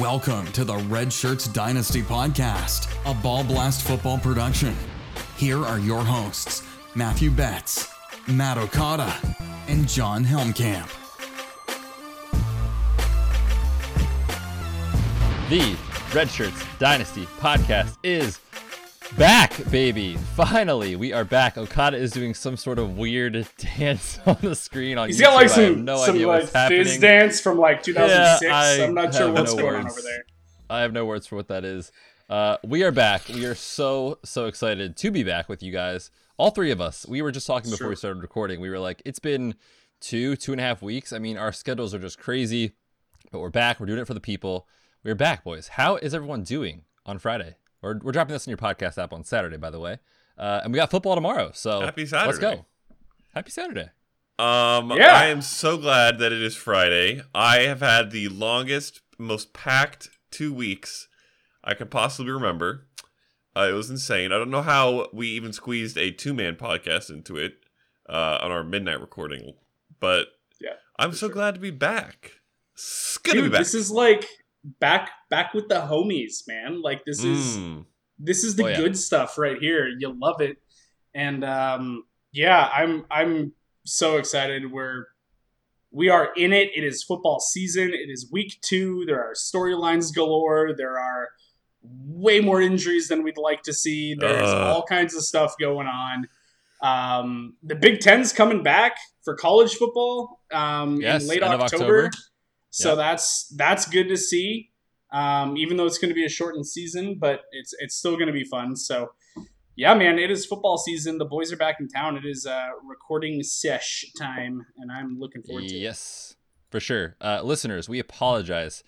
Welcome to the Red Shirts Dynasty Podcast, a ball blast football production. Here are your hosts, Matthew Betz, Matt Okada, and Jon Helmkamp. The Red Shirts Dynasty podcast is back, baby. Finally, we are back. Okada is doing some sort of weird dance on the screen on He's YouTube. got like some no some idea like what's happening. fizz dance from like 2006. Yeah, I I'm not sure what's no going on over there. I have no words for what that is. Uh, we are back. We are so so excited to be back with you guys. All three of us. We were just talking before Sure. we started recording. We were like, it's been two two and a half weeks. I mean, our schedules are just crazy, but we're back. We're doing it for the people. We're back, boys. How is everyone doing on Friday? Or we're dropping this in your podcast app on Saturday, by the way. Uh, and we got football tomorrow. So Happy Saturday. Let's go. Happy Saturday. Um, Yeah. I am so glad that it is Friday. I have had the longest, most packed two weeks I could possibly remember. Uh, it was insane. I don't know how we even squeezed a two-man podcast into it uh, on our midnight recording, but Yeah, I'm so sure. glad to be back. It's good to be back. this is like back back with the homies, man. Like this is Mm. this is the Oh, yeah. good stuff right here. You love it. And um yeah, I'm I'm so excited. We're we are in it. It is football season. It is week two. There are storylines galore. There are way more injuries than we'd like to see. There's Ugh. all kinds of stuff going on. Um, the Big Ten's coming back for college football um, Yes, in late October. October. So Yeah. that's that's good to see. Um, even though it's going to be a shortened season, but it's it's still going to be fun. So yeah, man, it is football season. The boys are back in town. It is uh, recording sesh time, and I'm looking forward to it. Yes, for sure. Uh, listeners, we apologize.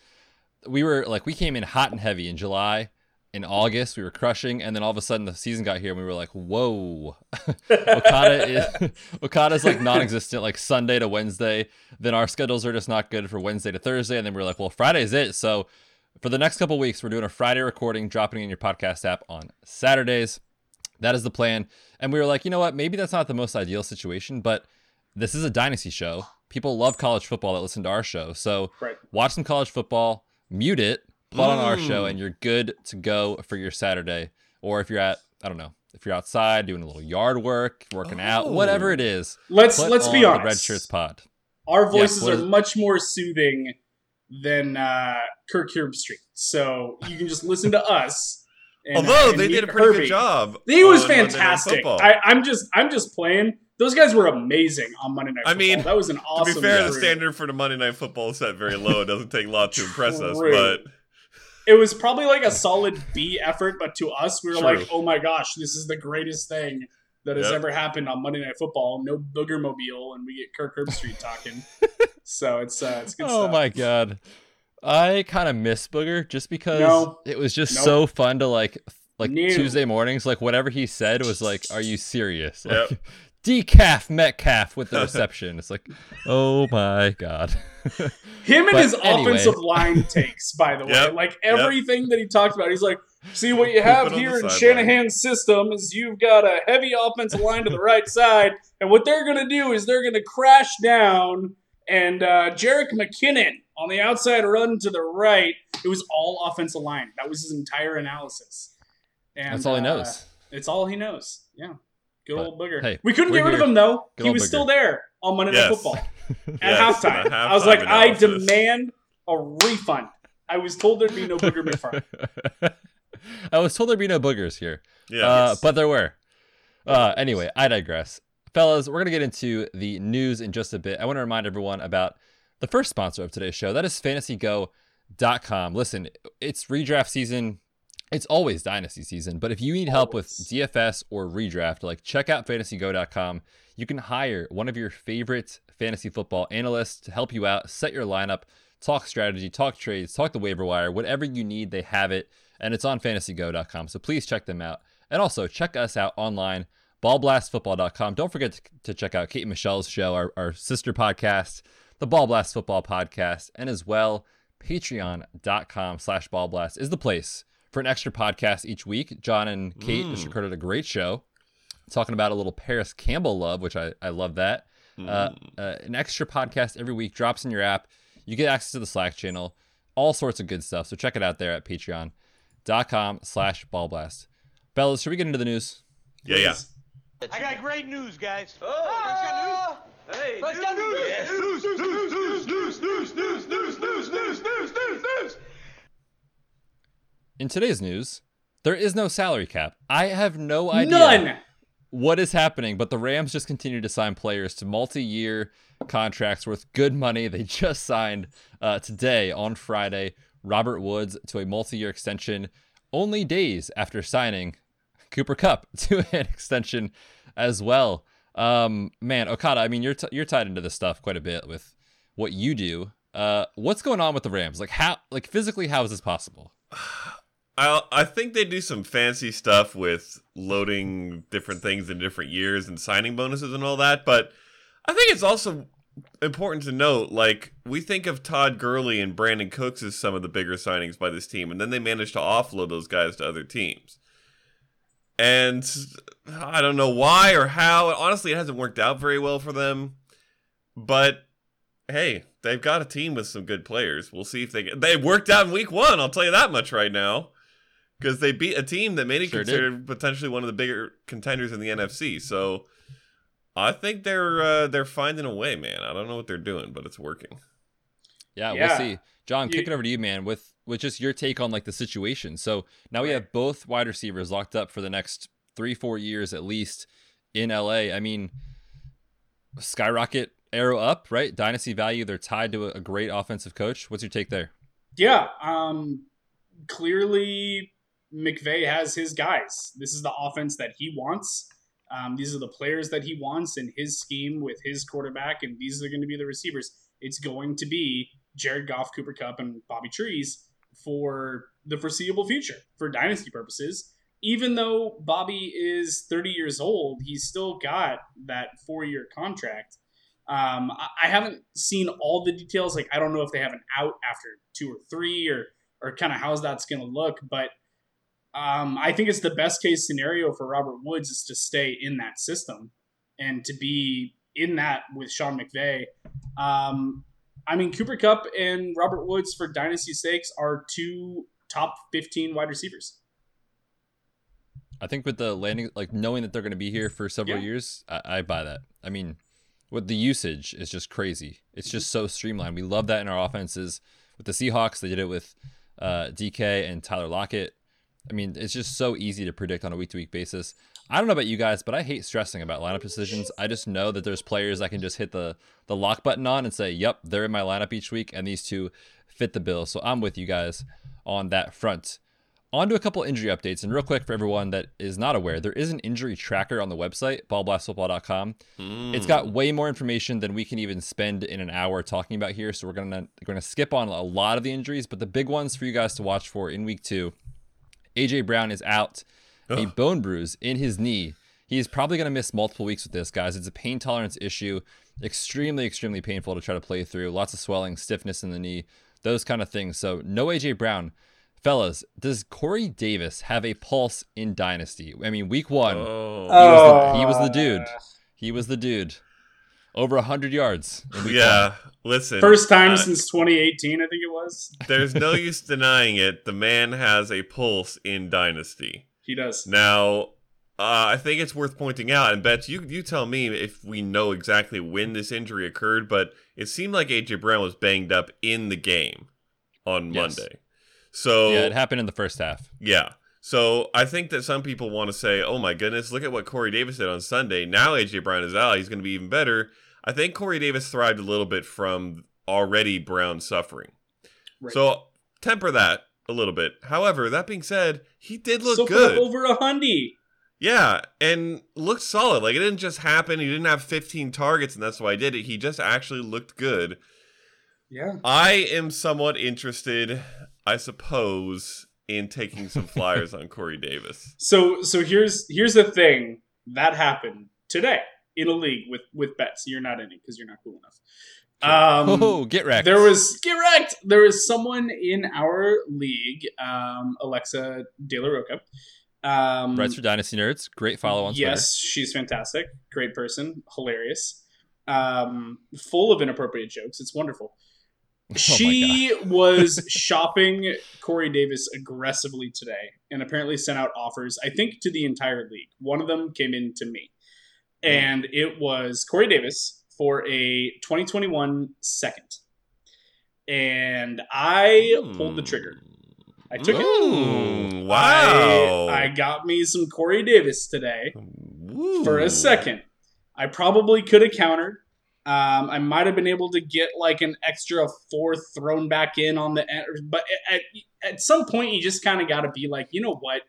We were like, we came in hot and heavy in July. In August, we were crushing, and then all of a sudden the season got here, and we were like, "Whoa!" Okada is Okada's like non-existent, like Sunday to Wednesday. Then our schedules are just not good for Wednesday to Thursday, and then we are like, "Well, Friday's it." So for the next couple weeks, we're doing a Friday recording, dropping in your podcast app on Saturdays. That is the plan. And we were like, you know what? Maybe that's not the most ideal situation, but this is a dynasty show. People love college football that listen to our show. So Right. watch some college football, mute it, put on our show, Mm. and you're good to go for your Saturday. Or if you're at, I don't know, if you're outside doing a little yard work, working out, Oh. whatever it is. Let's put let's on be the honest. Red Shirts Pod. Our voices what are is- much more soothing than uh, Kirk Herbstreit. So you can just listen to us. and, Although and they did a pretty Herbie. good job. He was on Monday Night fantastic. I, I'm just I'm just playing. Those guys were amazing on Monday Night I mean, that was an awesome. to be fair, the standard for the Monday Night Football is set very low. It doesn't take a lot to impress us, but it was probably like a solid B effort, but to us, we were True. like, "Oh my gosh, this is the greatest thing that has Yep. ever happened on Monday Night Football." No booger mobile, and we get Kirk Herbstreit talking. so it's uh, it's good stuff. Oh stuff. my god. I kind of miss Booger just because No. it was just Nope. so fun to like like No. Tuesday mornings like whatever he said was like are you serious? Like Yep. Decaf Metcalf with the reception. It's like oh my god. Him and his anyway. offensive line takes, by the way, Yep. like everything that he talked about, he's like, "See what you have here in sideline." Shanahan's system is you've got a heavy offensive line to the right side, and what they're gonna do is they're gonna crash down and uh, Jerick McKinnon on the outside run to the right. It was all offensive line. That was his entire analysis. And That's all he uh, knows. It's all he knows. Yeah. Good But, old booger. hey, we couldn't get rid here. of him though. Good he was Booger. still there on Monday Night Yes. Football at Yes, halftime. the I was halftime like, I demand a refund. I was told there'd be no Booger McFarland. I was told there'd be no boogers here. yeah. Uh, but there were. Uh, anyway, I digress. Fellas, we're going to get into the news in just a bit. I want to remind everyone about the first sponsor of today's show. That is fantasygo.com. Listen, it's redraft season. It's always dynasty season, but if you need help with DFS or redraft, like check out fantasygo.com. You can hire one of your favorite fantasy football analysts to help you out, set your lineup, talk strategy, talk trades, talk the waiver wire, whatever you need, they have it, and it's on fantasygo.com. So please check them out. And also check us out online, ballblastfootball.com. Don't forget to, check out Kate and Michelle's show, our, our sister podcast, the Ball Blast Football Podcast, and as well, patreon.com slash ballblast is the place for an extra podcast each week. Jon and Kate mm. just recorded a great show talking about a little Paris Campbell love, which I, I love that. Uh, uh, an extra podcast every week drops in your app. You get access to the Slack channel, all sorts of good stuff. So check it out there at patreon.com slash ballblast. Bella, should we get into the news? Yeah, yeah. I got great news, guys. Oh, oh. Hey, news. Hey, news. Yes. news, news, news, news, news, news, news. In today's news, there is no salary cap. I have no idea None. what is happening, but the Rams just continue to sign players to multi-year contracts worth good money. They just signed uh, today on Friday Robert Woods to a multi-year extension, only days after signing Cooper Kupp to an extension as well. Um, man, Okada, I mean, you're t- you're tied into this stuff quite a bit with what you do. Uh, what's going on with the Rams? Like how, like physically, how is this possible? I I think they do some fancy stuff with loading different things in different years and signing bonuses and all that, but I think it's also important to note like we think of Todd Gurley and Brandin Cooks as some of the bigger signings by this team and then they managed to offload those guys to other teams. And I don't know why or how. Honestly, it hasn't worked out very well for them. But hey, they've got a team with some good players. We'll see if they get. They worked out in week one. I'll tell you that much right now, because they beat a team that many Sure did. considered potentially one of the bigger contenders in the NFC. So I think they're uh, they're finding a way, man. I don't know what they're doing, but it's working. Yeah, we'll see. Jon, You- kick it over to you, man, with with just your take on like the situation. So now we have both wide receivers locked up for the next three, four years at least in LA. I mean, skyrocket arrow up, right? Dynasty value. They're tied to a, a great offensive coach. What's your take there? Yeah. Um, clearly, McVay has his guys. This is the offense that he wants. Um, these are the players that he wants in his scheme with his quarterback, and these are going to be the receivers. It's going to be Jared Goff, Cooper Kupp, and Bobby Trees for the foreseeable future for dynasty purposes. Even though Bobby is 30 years old, he's still got that four year contract. Um, I, haven't seen all the details. Like, I don't know if they have an out after two or three or, or kind of how's that's going to look. But um, I think it's the best case scenario for Robert Woods is to stay in that system and to be in that with Sean McVay. Um, I mean, Cooper Kupp and Robert Woods for dynasty stakes are two top 15 wide receivers. I think with the landing, like knowing that they're going to be here for several Yeah. years, I, I buy that. I mean, with the usage is just crazy. It's just so streamlined. We love that in our offenses. With the Seahawks, they did it with uh, DK and Tyler Lockett. I mean, it's just so easy to predict on a week to week basis. I don't know about you guys, but I hate stressing about lineup decisions. I just know that there's players I can just hit the the lock button on and say, "Yep, they're in my lineup each week," and these two fit the bill. So I'm with you guys on that front. On to a couple injury updates, and real quick for everyone that is not aware, there is an injury tracker on the website, ballblastfootball.com. It's got mm. way more information than we can even spend in an hour talking about here, so we're gonna gonna skip on a lot of the injuries, but the big ones for you guys to watch for in week two. AJ Brown is out, a bone bruise in his knee. He's probably going to miss multiple weeks with this, guys. It's a pain tolerance issue. Extremely, extremely painful to try to play through. Lots of swelling, stiffness in the knee, those kind of things. So, no AJ Brown. Fellas, does Corey Davis have a pulse in Dynasty? I mean, week one, Oh, he, was the, he was the dude. Oh. He was the dude. Over 100 yards. in week yeah. Listen, First time uh, since 2018, I think it was. there's no use denying it. The man has a pulse in Dynasty. He does. Now, uh, I think it's worth pointing out, and Betz, you you tell me if we know exactly when this injury occurred, but it seemed like AJ Brown was banged up in the game on Yes. Monday. So. Yeah, it happened in the first half. yeah. So I think that some people want to say, "Oh my goodness, look at what Corey Davis did on Sunday. Now AJ Brown is out. He's going to be even better." I think Corey Davis thrived a little bit from already Brown suffering. Right. So temper that a little bit. However, that being said, he did look put good. over a hundy. Yeah, and looked solid. Like it didn't just happen. He didn't have 15 targets, and that's why I did it. He just actually looked good. Yeah. I am somewhat interested, I suppose, in taking some flyers on Corey Davis. So so here's here's the thing that happened today in a league with with Betz. You're not in it because you're not cool enough. Um, oh, get wrecked. There was correct. There was someone in our league, um, Alexa De La Roca. Um, Writes for Dynasty Nerds. Great follow on Twitter. yes, she's fantastic. Great person, hilarious, um, full of inappropriate jokes. It's wonderful. Oh she was shopping Corey Davis aggressively today and apparently sent out offers, I think, to the entire league. One of them came in to me. Mm. And it was Corey Davis for a 2021 second. And I pulled the trigger. I took it. Mm. Wow. I, I got me some Corey Davis today for a second. I probably could have countered. Um, I might have been able to get like an extra fourth thrown back in on the end, but at, at some point you just kind of got to be like, you know what?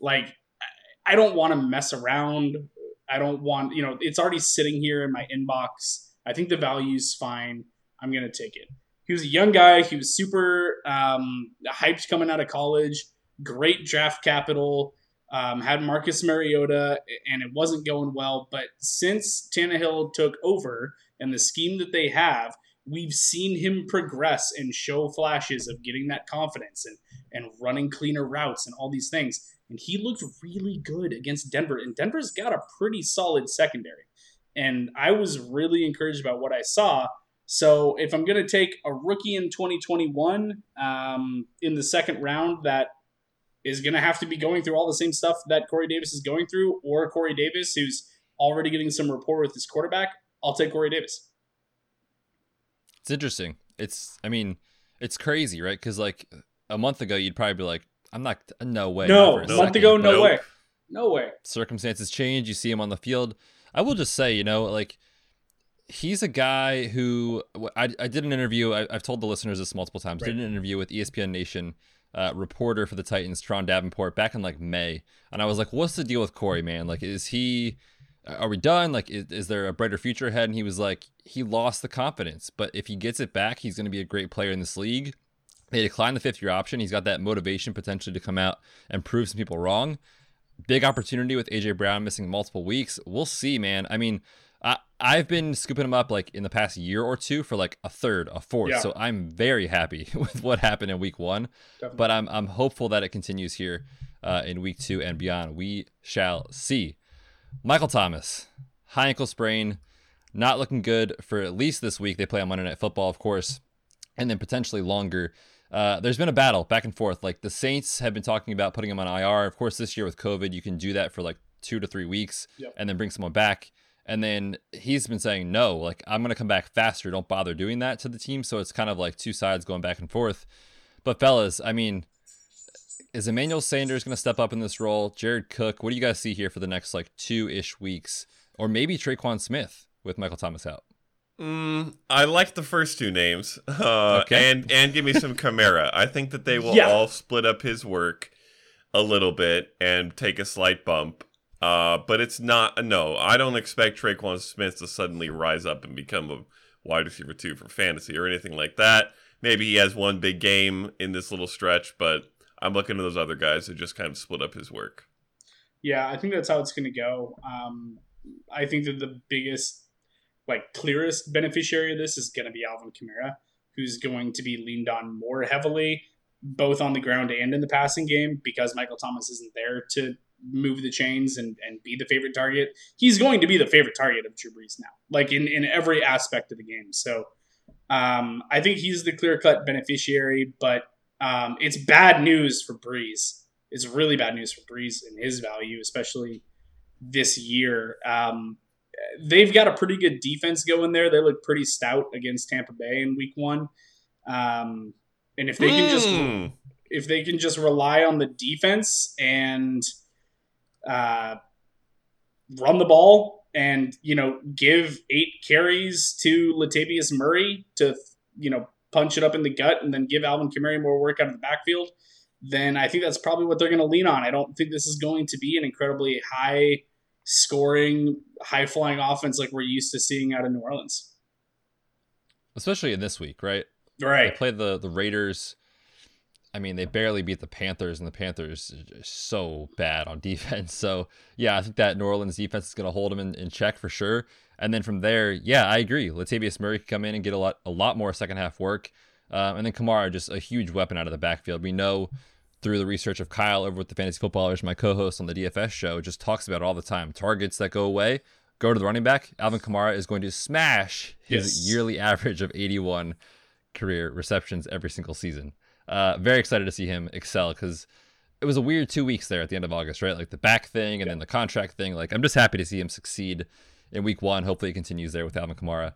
Like, I- I don't want to mess around. I don't want, you know, it's already sitting here in my inbox. I think the value's fine. I'm gonna take it. He was a young guy. He was super um, hyped coming out of college. Great draft capital. Um, had Marcus Mariota, and it wasn't going well. But since Tannehill took over and the scheme that they have, we've seen him progress and show flashes of getting that confidence and and running cleaner routes and all these things. And he looked really good against Denver. And Denver's got a pretty solid secondary. And I was really encouraged about what I saw. So if I'm going to take a rookie in 2021 um, in the second round that is going to have to be going through all the same stuff that Corey Davis is going through, or Corey Davis who's already getting some rapport with his quarterback, I'll take Corey Davis. It's interesting. It's, I mean, it's crazy, right? Because like a month ago, you'd probably be like, I'm not, no way. No, a month second. ago, no Nope. way. No way. circumstances change. You see him on the field. I will just say, you know, like he's a guy who I, I did an interview. I, I've told the listeners this multiple times. Right. Did an interview with ESPN Nation uh, reporter for the Titans, Turron Davenport, back in like May, and I was like, "What's the deal with Corey, man? Like, is he? Are we done? Like, is, is there a brighter future ahead?" And he was like, "He lost the confidence, but if he gets it back, he's going to be a great player in this league." They declined the fifth year option. He's got that motivation potentially to come out and prove some people wrong big opportunity with AJ Brown missing multiple weeks. We'll see, man. I mean, I I've been scooping him up like in the past year or two for like a third, a fourth. Yeah. So I'm very happy with what happened in week one. Definitely. But I'm I'm hopeful that it continues here uh, in week two and beyond. We shall see. Michael Thomas, high ankle sprain, not looking good for at least this week. They play on Monday Night Football, of course, and then potentially longer. Uh, there's been a battle back and forth. Like the Saints have been talking about putting him on IR. Of course, this year with COVID, you can do that for like two to three weeks Yep. and then bring someone back. And then he's been saying, no, like I'm going to come back faster. Don't bother doing that to the team. So it's kind of like two sides going back and forth. But fellas, I mean, is Emmanuel Sanders going to step up in this role? Jared Cook, what do you guys see here for the next like two ish weeks? Or maybe Tre'Quan Smith with Michael Thomas out? Mm, I like the first two names, uh, Okay. and and give me some Kamara. I think that they will Yeah. all split up his work a little bit and take a slight bump. Uh, but it's not no. I don't expect Tre'Quan Smith to suddenly rise up and become a wide receiver two for fantasy or anything like that. Maybe he has one big game in this little stretch, but I'm looking at those other guys who just kind of split up his work. Yeah, I think that's how it's going to go. Um, I think that the biggest, like, clearest beneficiary of this is going to be Alvin Kamara, who's going to be leaned on more heavily, both on the ground and in the passing game, because Michael Thomas isn't there to move the chains and, and be the favorite target. He's going to be the favorite target of Drew Brees now, like in, in every aspect of the game. So um, I think he's the clear cut beneficiary, but um, it's bad news for Brees. It's really bad news for Brees and his value, especially this year. Um, they've got a pretty good defense going there. They look pretty stout against Tampa Bay in Week One, um, and if they can just Hmm. if they can just rely on the defense and uh, run the ball and you know give eight carries to Latavius Murray to you know punch it up in the gut and then give Alvin Kamara more work out of the backfield, then I think that's probably what they're going to lean on. I don't think this is going to be an incredibly high scoring, high flying offense like we're used to seeing out of New Orleans. Especially in this week, right? They Right. played the the Raiders. I mean, they barely beat the Panthers, and the Panthers are so bad on defense. So yeah, I think that New Orleans defense is going to hold them in, in check for sure. And then from there, yeah, I agree. Latavius Murray can come in and get a lot a lot more second half work. Um, and then Kamara just a huge weapon out of the backfield. We know through the research of Kyle over with the Fantasy Footballers, my co-host on the DFS show, just talks about it all the time. Targets that go away, go to the running back. Alvin Kamara is going to smash his Yes. yearly average of 81 career receptions every single season. Uh, very excited to see him excel because it was a weird two weeks there at the end of August, right? Like the back thing and then the contract thing. Like I'm just happy to see him succeed in week one. Hopefully, he continues there with Alvin Kamara.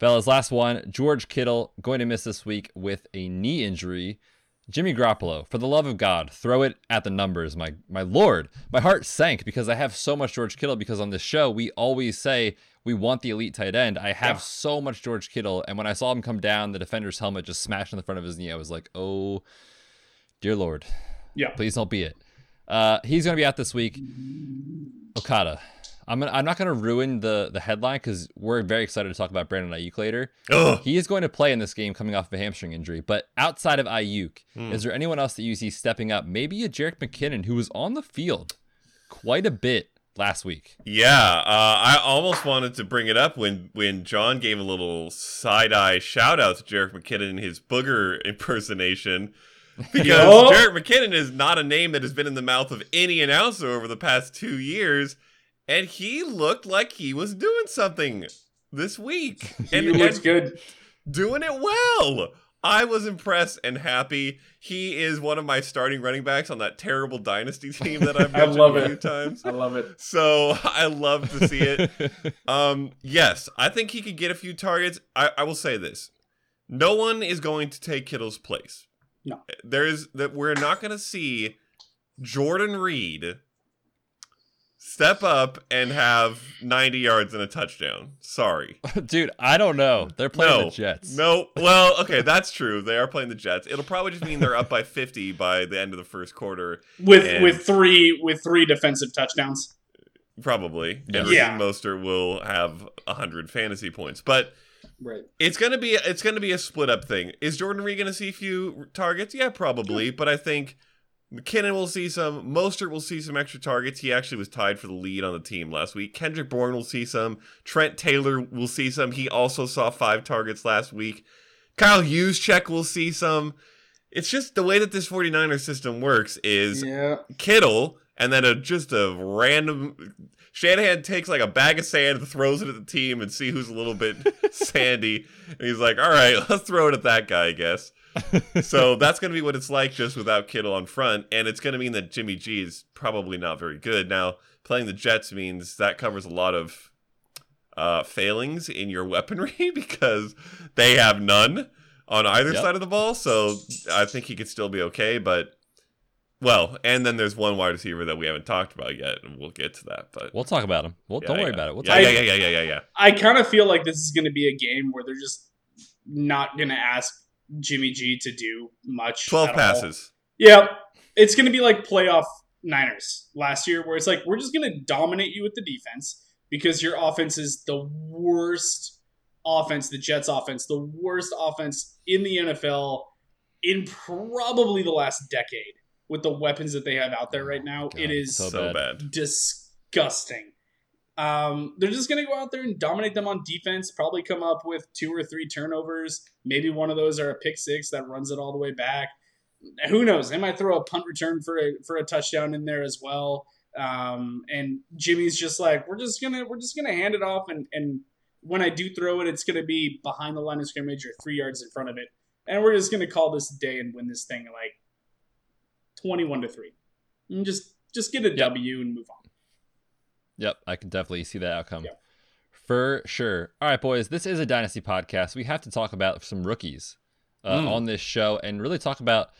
Fellas, last one. George Kittle going to miss this week with a knee injury. Jimmy Garoppolo, for the love of God, throw it at the numbers. My my lord, my heart sank because I have so much George Kittle. Because on this show, we always say we want the elite tight end. I have Yeah. so much George Kittle, and when I saw him come down, the defender's helmet just smashed in the front of his knee. I was like, oh, dear lord, Yeah. please don't be it. Uh, he's gonna be out this week. Okada. I'm gonna, I'm not gonna ruin the the headline because we're very excited to talk about Brandon Aiyuk later. Ugh. He is going to play in this game coming off of a hamstring injury. But outside of Ayuk, Hmm. is there anyone else that you see stepping up? Maybe a Jerick McKinnon who was on the field quite a bit last week. Yeah, uh, I almost wanted to bring it up when when Jon gave a little side eye shout out to Jerick McKinnon in his booger impersonation. Because Yup. Jerick McKinnon is not a name that has been in the mouth of any announcer over the past two years, and he looked like he was doing something this week. He And, looks and good. doing it well. I was impressed and happy. He is one of my starting running backs on that terrible dynasty team that I've mentioned a it. few times. I love it. So I love to see it. um, yes, I think he could get a few targets. I, I will say this: no one is going to take Kittle's place. No. there is that we're not going to see Jordan Reed step up and have 90 yards and a touchdown. Sorry. Dude, I don't know. They're playing no, the Jets. No, well, okay, that's true. They are playing the Jets. It'll probably just mean they're up by 50 by the end of the first quarter. With And- with three with three defensive touchdowns. Probably. And Yeah. Raheem Mostert will have 100 fantasy points. But Right. It's gonna be it's gonna be a split up thing. Is Jordan Reed gonna see a few targets? Yeah, probably. But I think McKinnon will see some. Mostert will see some extra targets. He actually was tied for the lead on the team last week. Kendrick Bourne will see some. Trent Taylor will see some. He also saw five targets last week. Kyle Juszczyk will see some. It's just the way that this 49er system works is Yeah. Kittle, and then a just a random Shanahan takes like a bag of sand and throws it at the team and see who's a little bit sandy. And he's like, all right, let's throw it at that guy, I guess. so that's going to be what it's like just without Kittle on front. And it's going to mean that Jimmy G is probably not very good. Now, playing the Jets means that covers a lot of uh, failings in your weaponry because they have none on either Yep. side of the ball. So I think he could still be okay. But, well, and then there's one wide receiver that we haven't talked about yet. And we'll get to that. But We'll talk about him. Well, yeah, don't worry yeah. about it. We'll yeah, talk yeah, about yeah, yeah, yeah, yeah, yeah. I kind of feel like this is going to be a game where they're just not going to ask Jimmy G to do much. 12 at all. passes. Yeah, it's going to be like playoff Niners last year, where it's like we're just going to dominate you with the defense because your offense is the worst offense, the Jets' offense, the worst offense in the NFL in probably the last decade with the weapons that they have out there right now. Oh God, it is so So bad. bad. disgusting. Um, they're just going to go out there and dominate them on defense, probably come up with two or three turnovers. Maybe one of those are a pick six that runs it all the way back. Who knows? They might throw a punt return for a, for a touchdown in there as well. Um, and Jimmy's just like, we're just gonna we're just gonna hand it off, and and when I do throw it, it's gonna be behind the line of scrimmage or three yards in front of it, and we're just gonna call this a day and win this thing like twenty one to three, and just just get a W and move on. Yep, I can definitely see that outcome. Yep. For sure. All right, boys, this is a Dynasty podcast. We have to talk about some rookies uh, Mm. on this show and really talk about,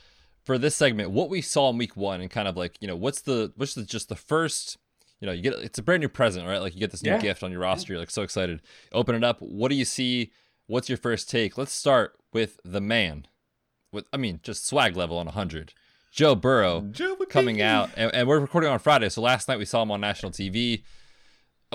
for this segment, what we saw in week one and kind of like, you know, what's the, what's the, just the first, you know, you get, it's a brand new present, right? Like you get this new Yeah. gift on your roster. You're like so excited. Open it up. What do you see? What's your first take? Let's start with the man with, I mean, just swag level on 100. Joe Burrow Joe coming out, and, and we're recording on Friday. So last night we saw him on national TV.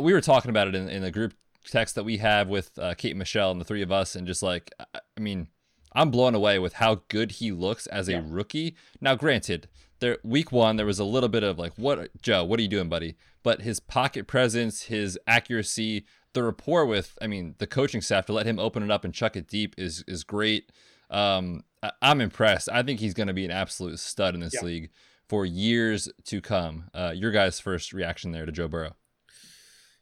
We were talking about it in, in the group text that we have with uh, Kate and Michelle and the three of us, and just like, I- I mean, I'm blown away with how good he looks as a Yeah. rookie. Now, granted, there week one there was a little bit of like, what Joe, what are you doing, buddy? But his pocket presence, his accuracy, the rapport with, I mean, the coaching staff to let him open it up and chuck it deep is is great. Um, I'm impressed. I think he's going to be an absolute stud in this Yeah. league for years to come. Uh, your guys' first reaction there to Joe Burrow?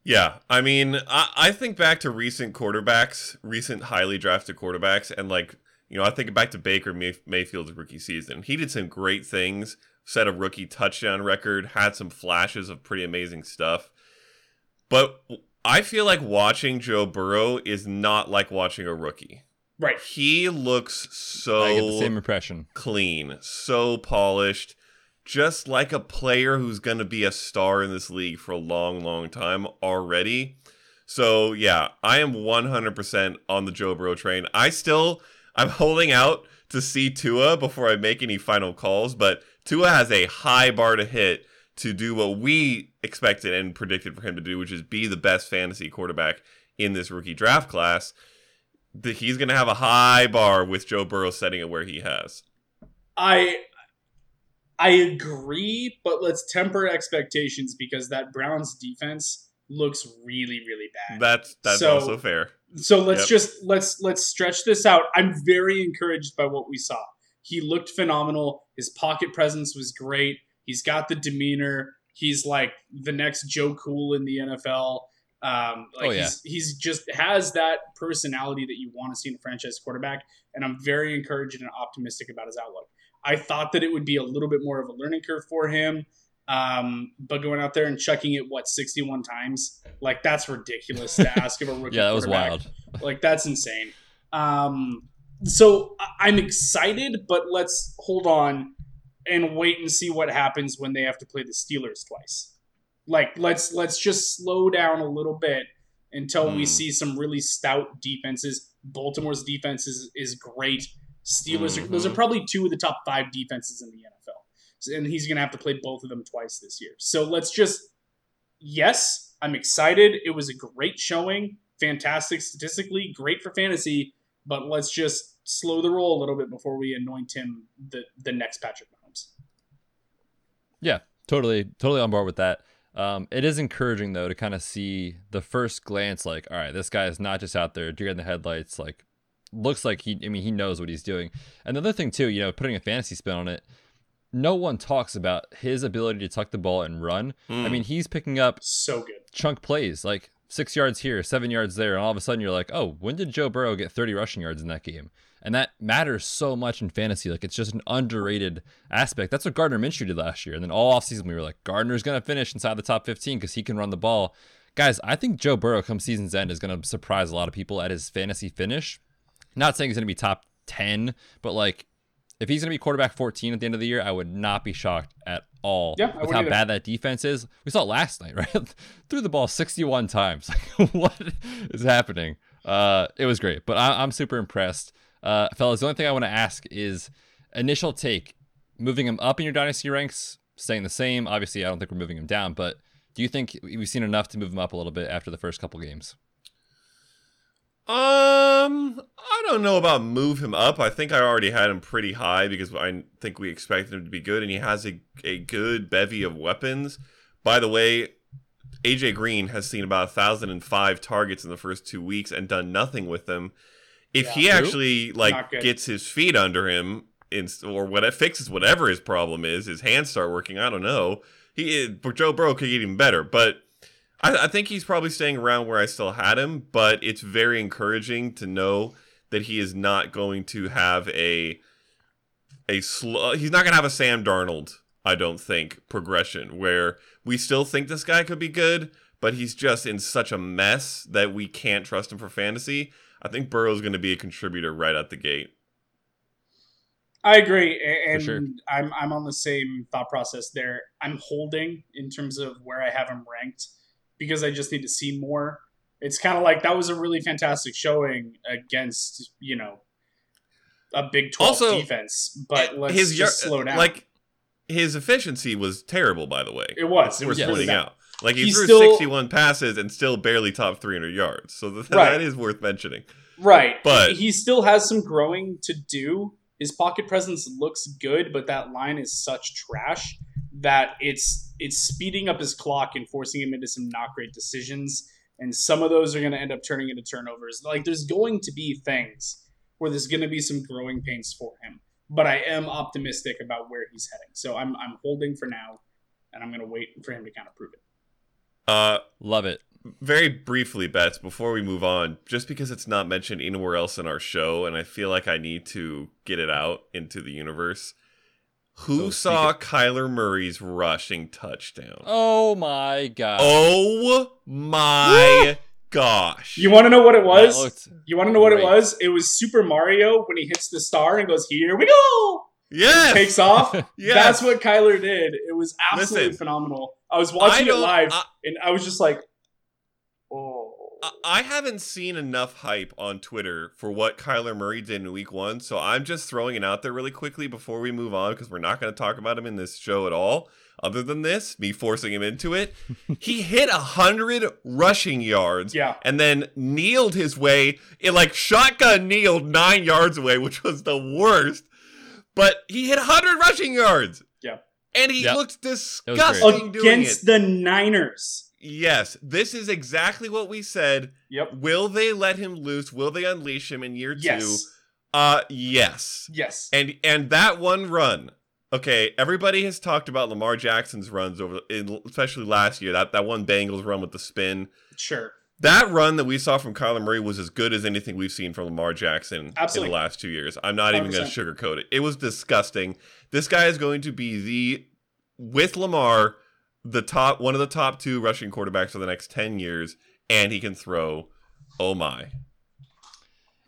Yeah, I mean, I, I think back to recent quarterbacks, recent highly drafted quarterbacks, and like You know, I think back to Baker May- Mayfield's rookie season. He did some great things, set a rookie touchdown record, had some flashes of pretty amazing stuff. But I feel like watching Joe Burrow is not like watching a rookie. Right. He looks so I get the same impression. clean, so polished, just like a player who's going to be a star in this league for a long, long time already. So, yeah, I am 100% on the Joe Burrow train. I still, I'm holding out to see Tua before I make any final calls, but Tua has a high bar to hit to do what we expected and predicted for him to do, which is be the best fantasy quarterback in this rookie draft class. He's going to have a high bar with Joe Burrow setting it where he has. I I agree, but let's temper expectations because that Browns defense looks really, really bad. That's that's So- also fair. So let's Yep. just let's let's stretch this out. I'm very encouraged by what we saw. He looked phenomenal. His pocket presence was great. He's got the demeanor. He's like the next Joe Cool in the NFL. Um, like Oh, yeah. he's he's just has that personality that you want to see in a franchise quarterback, and I'm very encouraged and optimistic about his outlook. I thought that it would be a little bit more of a learning curve for him, um, but going out there and chucking it what 61 times, like that's ridiculous to ask of a rookie. Yeah, that was wild. Like that's insane. Um, so I'm excited, but let's hold on and wait and see what happens when they have to play the Steelers twice. Like let's let's just slow down a little bit until we Hmm. see some really stout defenses. Baltimore's defense is, is great. Steelers are, those are Mhm. probably two of the top five defenses in the NFL. So- And he's gonna have to play both of them twice this year. So let's just yes, I'm excited. It was a great showing, fantastic statistically, great for fantasy, but let's just slow the roll a little bit before we anoint him the the next Patrick Mahomes. Yeah, totally, totally on board with that. Um, it is encouraging though to kind of see the first glance, like, all right, this guy is not just out there deer in the headlights. Like, looks like he, I mean, he knows what he's doing. And the other thing too, you know, putting a fantasy spin on it, no one talks about his ability to tuck the ball and run. I Hmm. mean, he's picking up So good. chunk plays, like six yards here, seven yards there, and all of a sudden you're like, oh, when did Joe Burrow get 30 rushing yards in that game? And that matters so much in fantasy. Like it's just an underrated aspect. That's what Gardner Minshew did last year. And then all offseason we were like, Gardner's gonna finish inside the top 15 because he can run the ball. Guys, I think Joe Burrow come season's end is gonna surprise a lot of people at his fantasy finish. Not saying he's gonna be top 10, but like if he's going to be quarterback 14 at the end of the year, I would not be shocked at all Yeah, with how either. bad that defense is. We saw it last night, right? Threw the ball 61 times. Like, what is happening? Uh, it was great, but I, I'm super impressed. Uh, fellas, the only thing I want to ask is initial take moving him up in your dynasty ranks, staying the same. Obviously, I don't think we're moving him down, but do you think we've seen enough to move him up a little bit after the first couple games? Um, I don't know about move him up. I think I already had him pretty high because I think we expected him to be good, and he has a, a good bevy of weapons. By the way, AJ Green has seen about 1,005 targets in the first two weeks and done nothing with them. If he Yeah. actually like gets his feet under him, in, or what fixes whatever his problem is, his hands start working. I don't know. He eh, Joe Burrow could get even better, but I, I think he's probably staying around where I still had him, but it's very encouraging to know that he is not going to have a a slow. He's not going to have a Sam Darnold, I don't think, progression where we still think this guy could be good, but he's just in such a mess that we can't trust him for fantasy. I think Burrow's going to be a contributor right out the gate. I agree, and sure. I'm I'm on the same thought process there. I'm holding in terms of where I have him ranked because I just need to see more. It's kind of like that was a really fantastic showing against you know a Big Twelve Also, defense, but let's his yar- just slow down. Like his efficiency was terrible, by the way. It was. It worth was really pointing bad. out. Like he He's threw still- 61 passes and still barely topped 300 yards. So th- Right. that is worth mentioning. Right. But- he still has some growing to do. His pocket presence looks good, but that line is such trash that it's it's speeding up his clock and forcing him into some not great decisions. And some of those are going to end up turning into turnovers. Like there's going to be things where there's going to be some growing pains for him. But I am optimistic about where he's heading. So I'm I'm holding for now, and I'm going to wait for him to kind of prove it. Uh, Love it. very briefly, Betz, before we move on, just because it's not mentioned anywhere else in our show, and I feel like I need to get it out into the universe. Who Oh, saw Kyler Murray's rushing touchdown? Oh my god. Oh my gosh. You want to know what it was? Looked- you want to know what it was? It was Super Mario when he hits the star and goes, "Here we go." yes. Takes off. Yes. That's what Kyler did. It was absolutely Listen, phenomenal. I was I watching it live I- and I was just like. I- I haven't seen enough hype on Twitter for what Kyler Murray did in week one, so I'm just throwing it out there really quickly before we move on because we're not going to talk about him in this show at all. Other than this, me forcing him into it, he hit a hundred rushing yards, Yeah. and then kneeled his way, it like shotgun kneeled nine yards away, which was the worst. But he hit hundred rushing yards, Yeah. and he Yep. looked disgusting doing Against it. the Niners. Yes, this is exactly what we said. Yep. Will they let him loose? Will they unleash him in year two? Yes. Uh yes. Yes. And and that one run. Okay, everybody has talked about Lamar Jackson's runs over in, especially last year. That that one Bengals run with the spin. Sure. That run that we saw from Kyler Murray was as good as anything we've seen from Lamar Jackson Absolutely. in the last two years. I'm not even going to sugarcoat it. It was disgusting. This guy is going to be the with Lamar the top one of the top two rushing quarterbacks for the next 10 years and he can throw oh my.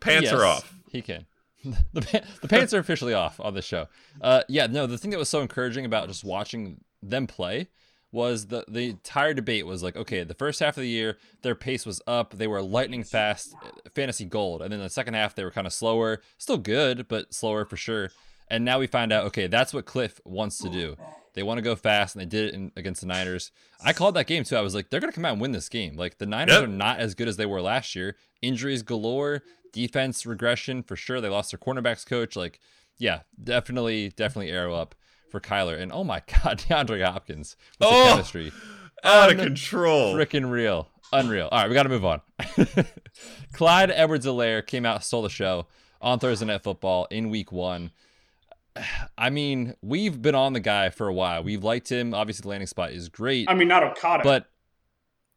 Pants are off. He can. the, pa- the pants are officially off on the show. Uh, yeah, no. The thing that was so encouraging about just watching them play was the the entire debate was like, okay, the first half of the year their pace was up, they were lightning fast, uh, fantasy gold, and then the second half they were kind of slower, still good, but slower for sure. And now we find out, okay, that's what Kliff wants to do. They want to go fast, and they did it in, against the Niners. I called that game too. I was like, they're gonna come out and win this game. Like the Niners Yep. are not as good as they were last year. Injuries galore, defense regression for sure. They lost their cornerbacks coach. Like, yeah, definitely, definitely arrow up for Kyler. And oh my God, DeAndre Hopkins with Oh! the chemistry, Out of control. freaking real, unreal. All right, we got to move on. Clyde Edwards-Helaire came out, stole the show on Thursday Night Football in Week One. I mean, we've been on the guy for a while. We've liked him. Obviously, the landing spot is great, I mean, not Okada. but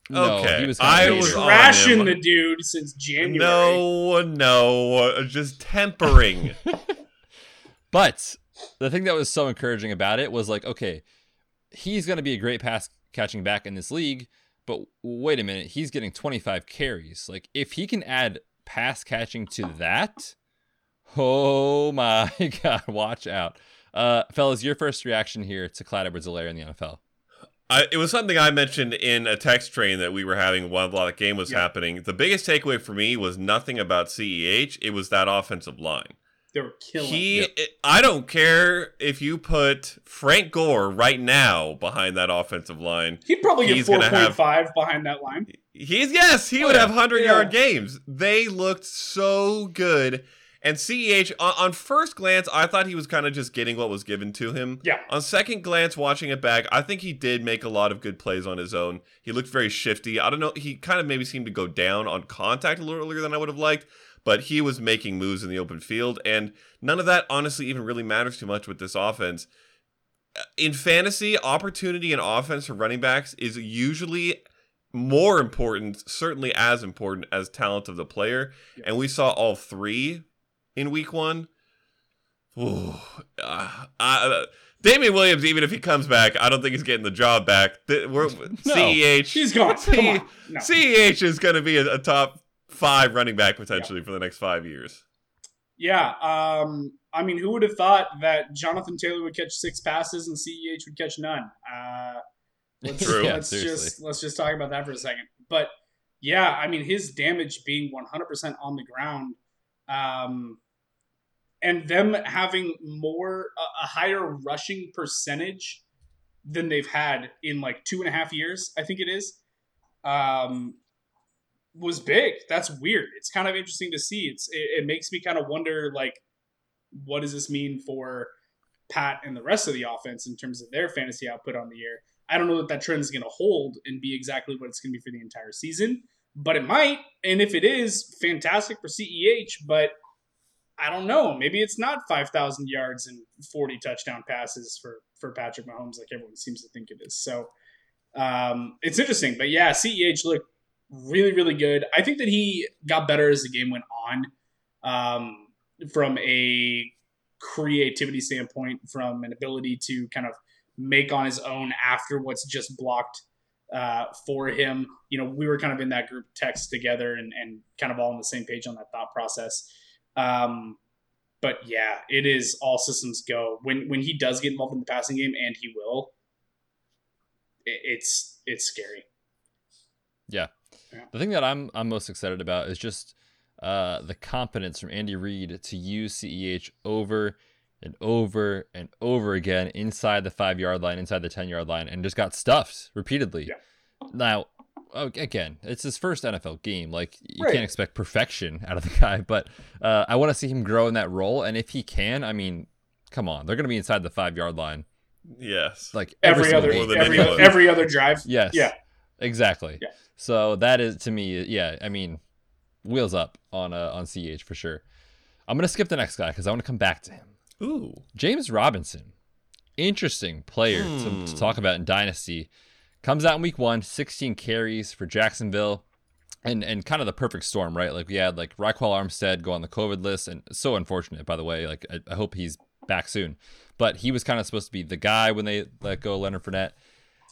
no, Okay, he was I was crazy. trashing the dude since January. No, no, just tempering. But the thing that was so encouraging about it was like, okay, he's going to be a great pass catching back in this league, but wait a minute, he's getting 25 carries. Like, if he can add pass catching to that, oh my God, watch out. Uh, fellas, your first reaction here to Clyde Edwards-Helaire in the NFL? I, it was something I mentioned in a text train that we were having while the game was Yeah. happening. The biggest takeaway for me was nothing about CEH. It was that offensive line. They were killing. He, Yep. I don't care if you put Frank Gore right now behind that offensive line. He'd probably get He's four gonna have- behind that line. He's yes, he Oh, would yeah. have hundred Yeah. yard games. They looked so good. And CEH on, on first glance, I thought he was kind of just getting what was given to him. Yeah. On second glance, watching it back, I think he did make a lot of good plays on his own. He looked very shifty. I don't know. He kind of maybe seemed to go down on contact a little earlier than I would have liked, but he was making moves in the open field. And none of that honestly even really matters too much with this offense. Uh, in fantasy, opportunity and offense for running backs is usually more important, certainly as important as talent of the player. And we saw all three in week one. Ooh, uh, uh, Damien Williams, even if he comes back, I don't think he's getting the job back. Th- We're, CEH, She's gone. C- Come on. No. CEH is going to be a, a top five running back potentially for the next five years. Yeah. Um, I mean, who would have thought that Jonathan Taylor would catch six passes and CEH would catch none? Uh, let's, True. let's seriously. just let's just talk about that for a second. But yeah, I mean, his damage being 100% on the ground, um, and them having more a, higher rushing percentage than they've had in like two and a half years, I think it is. Um, was big. That's weird. It's kind of interesting to see. It's it, it makes me kind of wonder like what does this mean for Pat and the rest of the offense in terms of their fantasy output on the year. I don't know that that trend is going to hold and be exactly what it's going to be for the entire season, but it might. And if it is, fantastic for CEH, but I don't know. Maybe it's not 5,000 yards and 40 touchdown passes for, for Patrick Mahomes like everyone seems to think it is. So, Um, it's interesting, but yeah, Ceh looked really, really good. I think that he got better as the game went on, um, from a creativity standpoint, from an ability to kind of make on his own after what's just blocked uh, for him. You know, we were kind of in that group text together and, and kind of all on the same page on that thought process. Um, but yeah, it is all systems go when when he does get involved in the passing game, and he will. It, it's it's scary. Yeah. Yeah. The thing that I'm I'm most excited about is just uh, the competence from Andy Reid to use CEH over and over and over again inside the five yard line, inside the ten yard line, and just got stuffed repeatedly. Yeah. Now, again, it's his first NFL game. Like you Right. can't expect perfection out of the guy, but uh, I want to see him grow in that role. And if he can, I mean, come on, they're going to be inside the five yard line Yes. like Every, single other game. Every, every other drive. Yes. Yeah. Exactly. Yeah. So that is to me, yeah. I mean, wheels up on uh, on CH for sure. I'm gonna skip the next guy because I want to come back to him. Ooh. James Robinson, interesting player to, to Hmm. talk about in Dynasty. Comes out in week one, 16 carries for Jacksonville, and and kind of the perfect storm, right? Like we had like Ryquell Armstead go on the COVID list, and so unfortunate, by the way. Like I, I hope he's back soon, but he was kind of supposed to be the guy when they let go Leonard Fournette.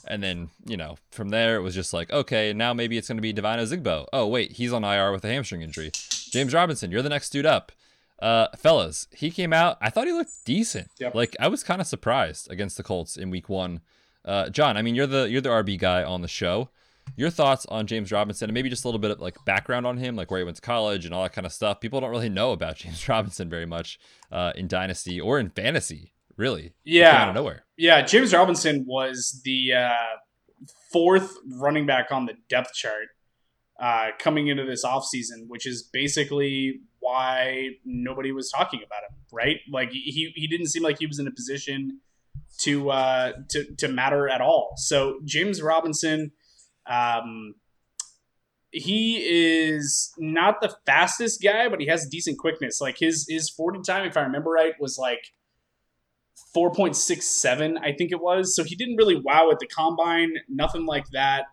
And then, you know, from there it was just like, okay, now maybe it's going to be Devine Ozigbo. Oh, wait, he's on IR with a hamstring injury. James Robinson, you're the next dude up. Uh, fellas, he came out. I thought he looked decent. Yep. Like I was kind of surprised against the Colts in Week One. Uh, Jon, I mean, you're the you're the RB guy on the show. Your thoughts on James Robinson and maybe just a little bit of like background on him, like where he went to college and all that kind of stuff. People don't really know about James Robinson very much uh, in Dynasty or in fantasy, really. Yeah. out of nowhere. Yeah, James Robinson was the uh, fourth running back on the depth chart uh, coming into this offseason, which is basically why nobody was talking about him, right? Like he, he didn't seem like he was in a position to uh, to to matter at all. So James Robinson, um, he is not the fastest guy, but he has decent quickness. Like his his forty time, if I remember right, was like 4.67 i think it was. So he didn't really wow at the combine nothing like that.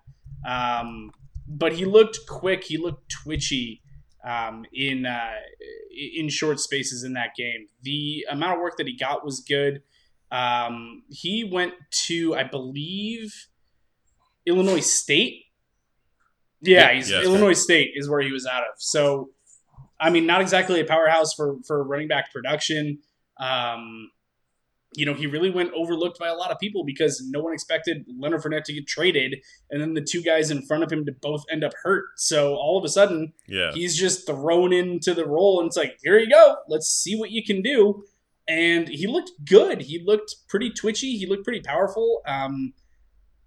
Um, but he looked quick. He looked twitchy um, in uh, in short spaces in that game. The amount of work that he got was good um, he went to i believe illinois state yeah, Yeah, he's yes. illinois state is where he was out of so i mean not exactly a powerhouse for for running back production um, you know, he really went overlooked by a lot of people because no one expected Leonard Fournette to get traded, and then the two guys in front of him to both end up hurt. So all of a sudden, Yeah. he's just thrown into the role, and it's like, here you go, let's see what you can do. And he looked good. He looked pretty twitchy. He looked pretty powerful. Um,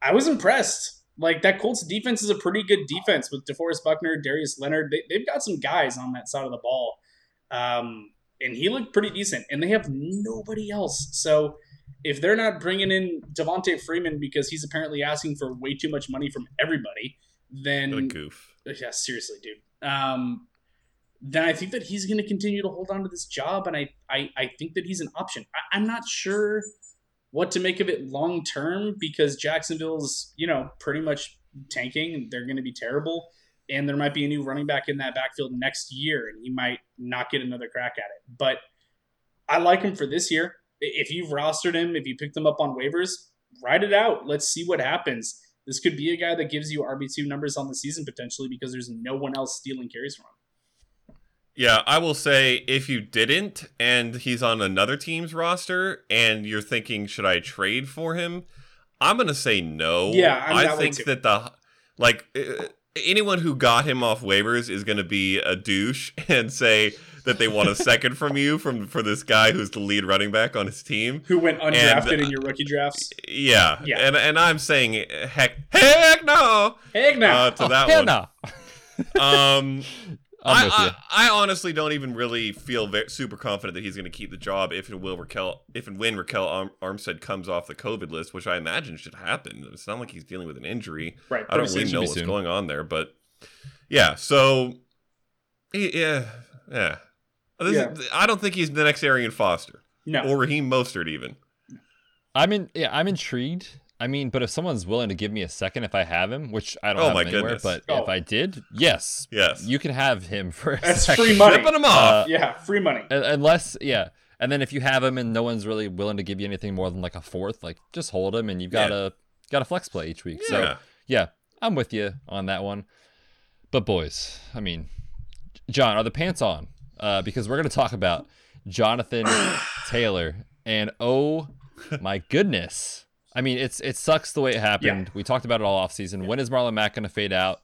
I was impressed. Like that Colts defense is a pretty good defense with DeForest Buckner, Darius Leonard. They, they've got some guys on that side of the ball. Um, and he looked pretty decent. And they have nobody else. So if they're not bringing in Devonta Freeman because he's apparently asking for way too much money from everybody, then What a goof. yeah, seriously, dude. Um, then I think that he's going to continue to hold on to this job, and I, I, I think that he's an option. I, I'm not sure what to make of it long term because Jacksonville's, you know, pretty much tanking. They're going to be terrible, and there might be a new running back in that backfield next year, and he might not get another crack at it. But I like him for this year. If you've rostered him, if you picked him up on waivers, ride it out. Let's see what happens. This could be a guy that gives you RB2 numbers on the season potentially because there's no one else stealing carries from him. Yeah, I will say if you didn't and he's on another team's roster and you're thinking should I trade for him, I'm going to say no. Yeah, I'm I that think that the like uh, anyone who got him off waivers is going to be a douche and say that they want a second from you from for this guy who's the lead running back on his team. Who went undrafted And, uh, in your rookie drafts? Yeah. Yeah. And and I'm saying heck heck no Heck no. uh, to that Hell one. no. Um I'm I. I, I honestly don't even really feel very, super confident that he's going to keep the job if and will Ryquell if and when Ryquell Arm, Armstead comes off the COVID list, which I imagine should happen. It's not like he's dealing with an injury. right. I don't really know what's soon. going on there, but yeah. So yeah, yeah. This Yeah. Is, I don't think he's the next Arian Foster No. or Raheem Mostert even. I'm in. Yeah, I'm intrigued. I mean, but if someone's willing to give me a second, if I have him, which I don't Oh have my him anywhere, goodness. but Oh. if I did, yes, Yes. you can have him for a That's second. free money. Shipping them off. Uh, yeah, free money. Unless, yeah. And then if you have him and no one's really willing to give you anything more than like a fourth, like just hold him and you've got Yeah. a got a flex play each week. yeah. So yeah, I'm with you on that one. But boys, I mean, Jon, are the pants on? Uh, because we're gonna talk about Jonathan Taylor, and oh my goodness, I mean, it's it sucks the way it happened. We talked about it all off season. When is Marlon Mack gonna fade out?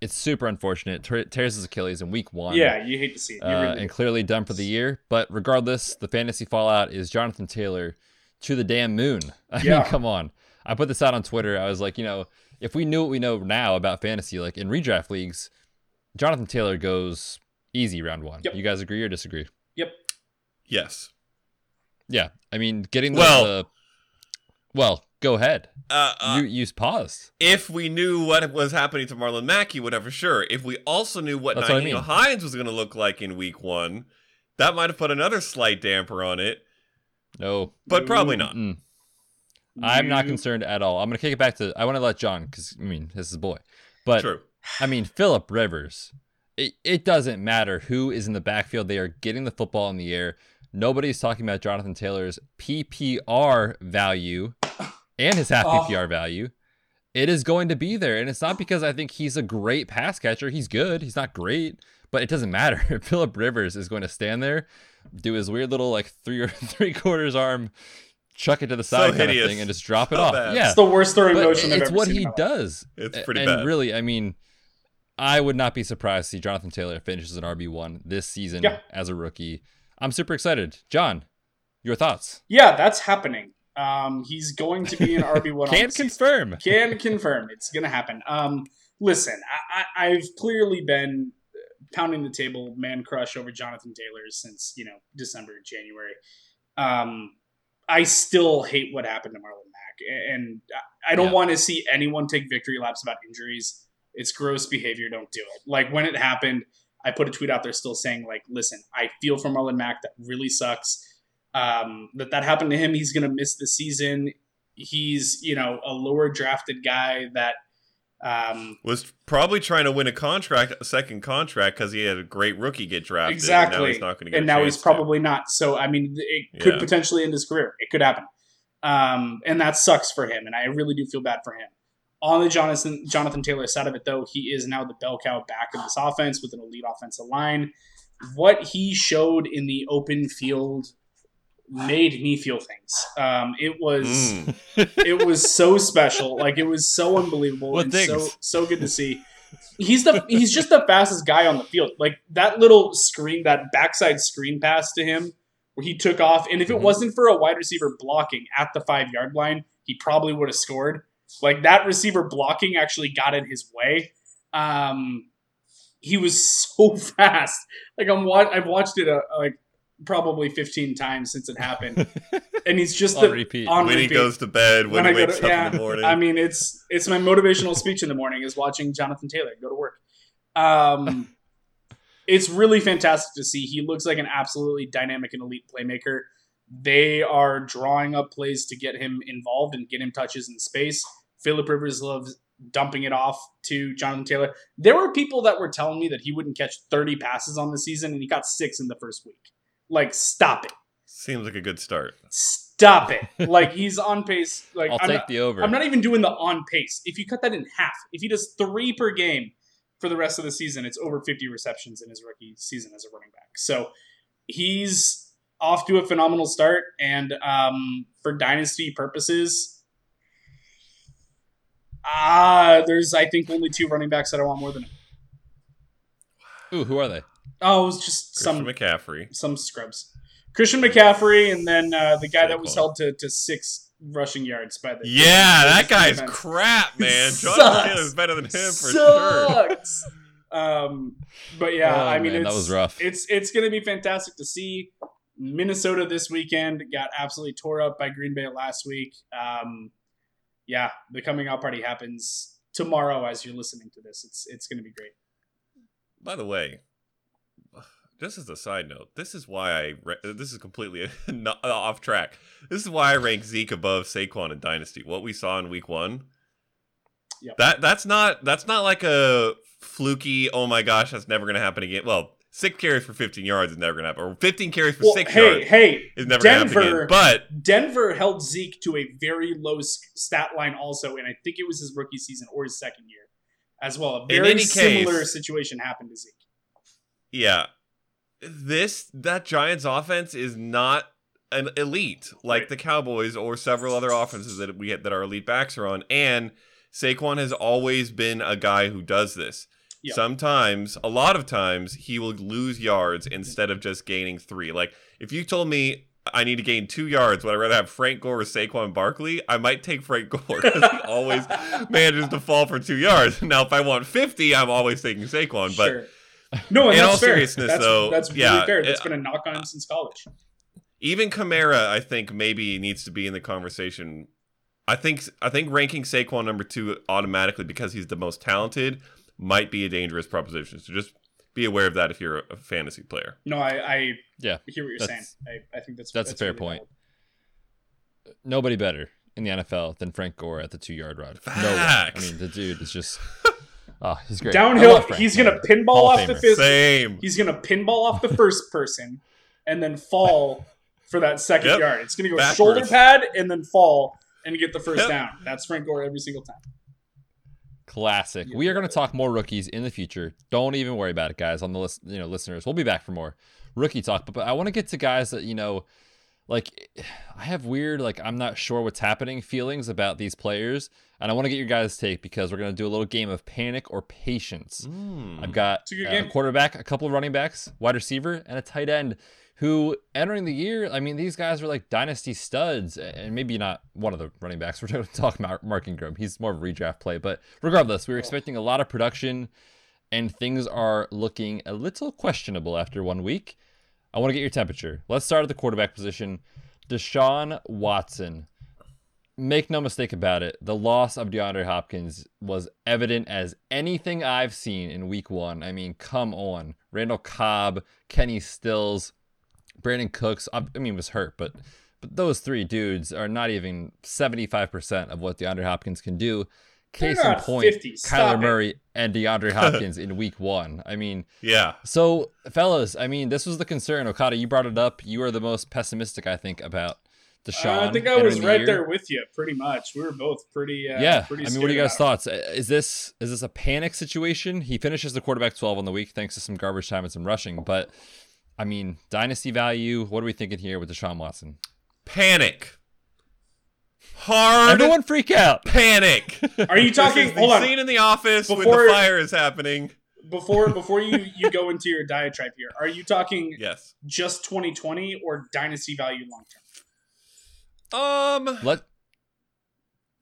It's super unfortunate. Tear- tears his Achilles in week one Yeah, you hate to see it. Uh, really and clearly done for the year. But regardless, the fantasy fallout is Jonathan Taylor to the damn moon. I Yeah. mean, come on. I put this out on Twitter. I was like, you know, if we knew what we know now about fantasy, like in redraft leagues, Jonathan Taylor goes easy round one. Yep. You guys agree or disagree? Yep. Yes. Yeah. I mean, getting the. Well- the- well, go ahead. Uh, uh, you you paused. if we knew what was happening to Marlon Mack, he would have for sure. If we also knew what That's what I mean. Hines was going to look like in week one, that might have put another slight damper on it, No. but probably not. Mm. I'm not concerned at all. I'm going to kick it back to. I want to let Jon, because, I mean, this is a boy. But True. I mean, Philip Rivers. It, it doesn't matter who is in the backfield. They are getting the football in the air. Nobody's talking about Jonathan Taylor's PPR value and his half Oh. PPR value. It is going to be there. And it's not because I think he's a great pass catcher. He's good. He's not great, but it doesn't matter. Philip Rivers is going to stand there, do his weird little like three or three quarters arm, chuck it to the So side kind of thing, and just drop it So off. bad. Yeah, It's the worst throwing but motion I've it's ever what seen he does. It's A- pretty and bad. really, I mean, I would not be surprised to see Jonathan Taylor finishes an RB one this season Yeah. as a rookie. I'm super excited. Jon, your thoughts? Yeah, that's happening. Um, he's going to be an RB one. Can't confirm. Can confirm it's going to happen. Um, listen, I, I, I've clearly been pounding the table, man crush over Jonathan Taylor since you know December, January. Um, I still hate what happened to Marlon Mack, and I don't Yeah. want to see anyone take victory laps about injuries. It's gross behavior. Don't do it. Like when it happened, I put a tweet out there still saying like, listen, I feel for Marlon Mack. That really sucks. Um, that that happened to him. He's gonna miss the season. He's you know a lower drafted guy that um, Was probably trying to win a contract, a second contract, because he had a great rookie get drafted. exactly, And now he's not going to get. and now he's chance to. probably not. So I mean, it could Yeah. potentially end his career. It could happen, um, and that sucks for him. And I really do feel bad for him. On the Jonathan Jonathan Taylor side of it, though, he is now the bell cow back of this offense with an elite offensive line. What he showed in the open field made me feel things. Um, it was Mm. it was so special. Like it was so unbelievable What and so things? so good to see. He's the he's just the fastest guy on the field. Like that little screen, that backside screen pass to him where he took off, and if it Mhm. wasn't for a wide receiver blocking at the five yard line, he probably would have scored. Like that receiver blocking actually got in his way. Um, he was so fast. Like I'm wa- I've watched it uh, like probably 15 times since it happened, and he's just On the repeat. on when he goes to bed, when, he I go wakes to- up yeah, in the morning. I mean, it's it's my motivational speech in the morning is watching Jonathan Taylor go to work. Um, it's really fantastic to see. He looks like an absolutely dynamic and elite playmaker. They are drawing up plays to get him involved and get him touches in space. Philip Rivers loves dumping it off to Jonathan Taylor. There were people that were telling me that he wouldn't catch 30 passes on the season, and he got six in the first week. Like, stop it. Seems like a good start. Stop it. Like, he's on pace. Like, I'll I'm take not- the over. I'm not even doing the on pace. If you cut that in half, if he does three per game for the rest of the season, it's over 50 receptions in his rookie season as a running back. So he's off to a phenomenal start. And um, for dynasty purposes, ah, there's I think only two running backs that I want more than him. Ooh, who are they? Oh, it was just Christian some McCaffrey. some scrubs. Christian McCaffrey, and then uh, the guy that was Saquon. held to, to six rushing yards by the Yeah, that guy's defense. crap, man. Sucks. Jonathan Taylor's better than him for sure. Um, but yeah, Oh, I mean, man, it's, that was rough. It's it's going to be fantastic to see. Minnesota this weekend got absolutely tore up by Green Bay last week. Um, yeah, the coming out party happens tomorrow as you're listening to this. It's it's going to be great. By the way, just as a side note, this is why I ra- this is completely not, off track. This is why I rank Zeke above Saquon in Dynasty. What we saw in Week One, Yep. that that's not that's not like a fluky. Oh my gosh, that's never gonna happen again. Well, six carries for 15 yards is never gonna happen, or 15 carries for Well, six hey, yards hey, is never Denver- again. But Denver held Zeke to a very low stat line also, and I think it was his rookie season or his second year as well. A In very any similar case- situation happened to Zeke. yeah, this that Giants offense is not an elite like Right. the Cowboys or several other offenses that we that our elite backs are on. And Saquon has always been a guy who does this. Yeah. Sometimes, a lot of times, he will lose yards instead of just gaining three. Like if you told me I need to gain two yards, would I rather have Frank Gore or Saquon Barkley? I might take Frank Gore because he always manages to fall for two yards. Now, if I want fifty, I'm always taking Saquon. But sure. No, and in that's all fair. seriousness, that's, though, that's really yeah, fair. That's it- been a knock on him since college. even Kamara, I think maybe needs to be in the conversation. I think I think ranking Saquon number two automatically because he's the most talented might be a dangerous proposition. So just be aware of that if you're a, a fantasy player. No, I, I Yeah, hear what you're saying. I, I think that's that's a fair really point. valid. Nobody better in the NFL than Frank Gore at the two yard run. No one. I mean, the dude is just. Oh, he's great. Downhill, he's gonna pinball Hall of off the Famer. fifth. Same. He's gonna pinball off the first person and then fall for that second Yep. yard. It's gonna go Backwards. shoulder pad and then fall and get the first Yep. down. That's Frank Gore every single time. Classic. Yeah. We are going to talk more rookies in the future. Don't even worry about it, guys. On the list, you know, listeners, we'll be back for more rookie talk. But, but I want to get to guys that you know, like I have weird, like I'm not sure what's happening feelings about these players, and I want to get your guys' take because we're going to do a little game of panic or patience. Mm. I've got a uh, a quarterback, a couple of running backs, wide receiver, and a tight end who entering the year, I mean, these guys are like dynasty studs, and maybe not one of the running backs. We're going to talk about Mark Ingram. He's more of a redraft play, but regardless, we were expecting a lot of production, and things are looking a little questionable after one week. I want to get your temperature. Let's start at the quarterback position. Deshaun Watson. Make no mistake about it, the loss of DeAndre Hopkins was evident as anything I've seen in week one. I mean, come on. Randall Cobb, Kenny Stills, Brandin Cooks, I mean, was hurt, but but those three dudes are not even 75% of what DeAndre Hopkins can do. Case in point, 50. Stop Kyler it. Murray and DeAndre Hopkins in week one. I mean, Yeah. so, fellas, I mean, this was the concern. Okada, you brought it up. You are the most pessimistic, I think, about Deshaun. Uh, I think I was the right year. there with you, pretty much. We were both pretty. Uh, yeah, Pretty I mean, what are you guys' thoughts? Is this is this a panic situation? He finishes the quarterback twelve on the week thanks to some garbage time and some rushing, but I mean, dynasty value. What are we thinking here with Deshaun Watson? Panic. Hard Everyone freak out. panic. Are you talking? This is the hold on. scene in the office when Before- the fire is happening. Before before you you go into your diatribe here, are you talking Yes. just 2020 or dynasty value long term? Um. Let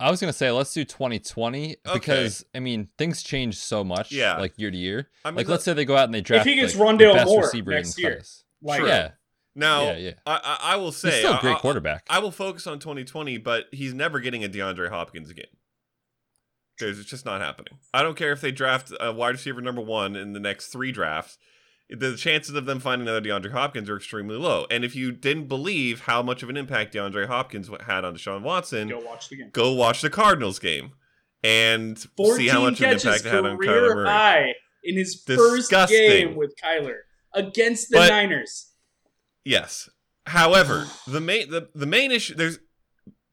I was gonna say let's do 2020 because I mean things change so much, Yeah. like year to year. I mean, like the- let's say they go out and they draft If he gets like, Rondale the best Moore receiver next in year, class. Like, Sure. Yeah, Now, yeah, yeah. I, I I will say He's still a great I- I- quarterback. I will focus on 2020, but he's never getting a DeAndre Hopkins again. Because it's just not happening. I don't care if they draft a wide receiver number one in the next three drafts. The chances of them finding another DeAndre Hopkins are extremely low. And if you didn't believe how much of an impact DeAndre Hopkins had on Deshaun Watson, go watch the game. go watch the Cardinals game and see how much of an impact it had on Kyler Murray. high in his first game with Kyler against the But- Niners. Yes. However, the main the, the main issue there's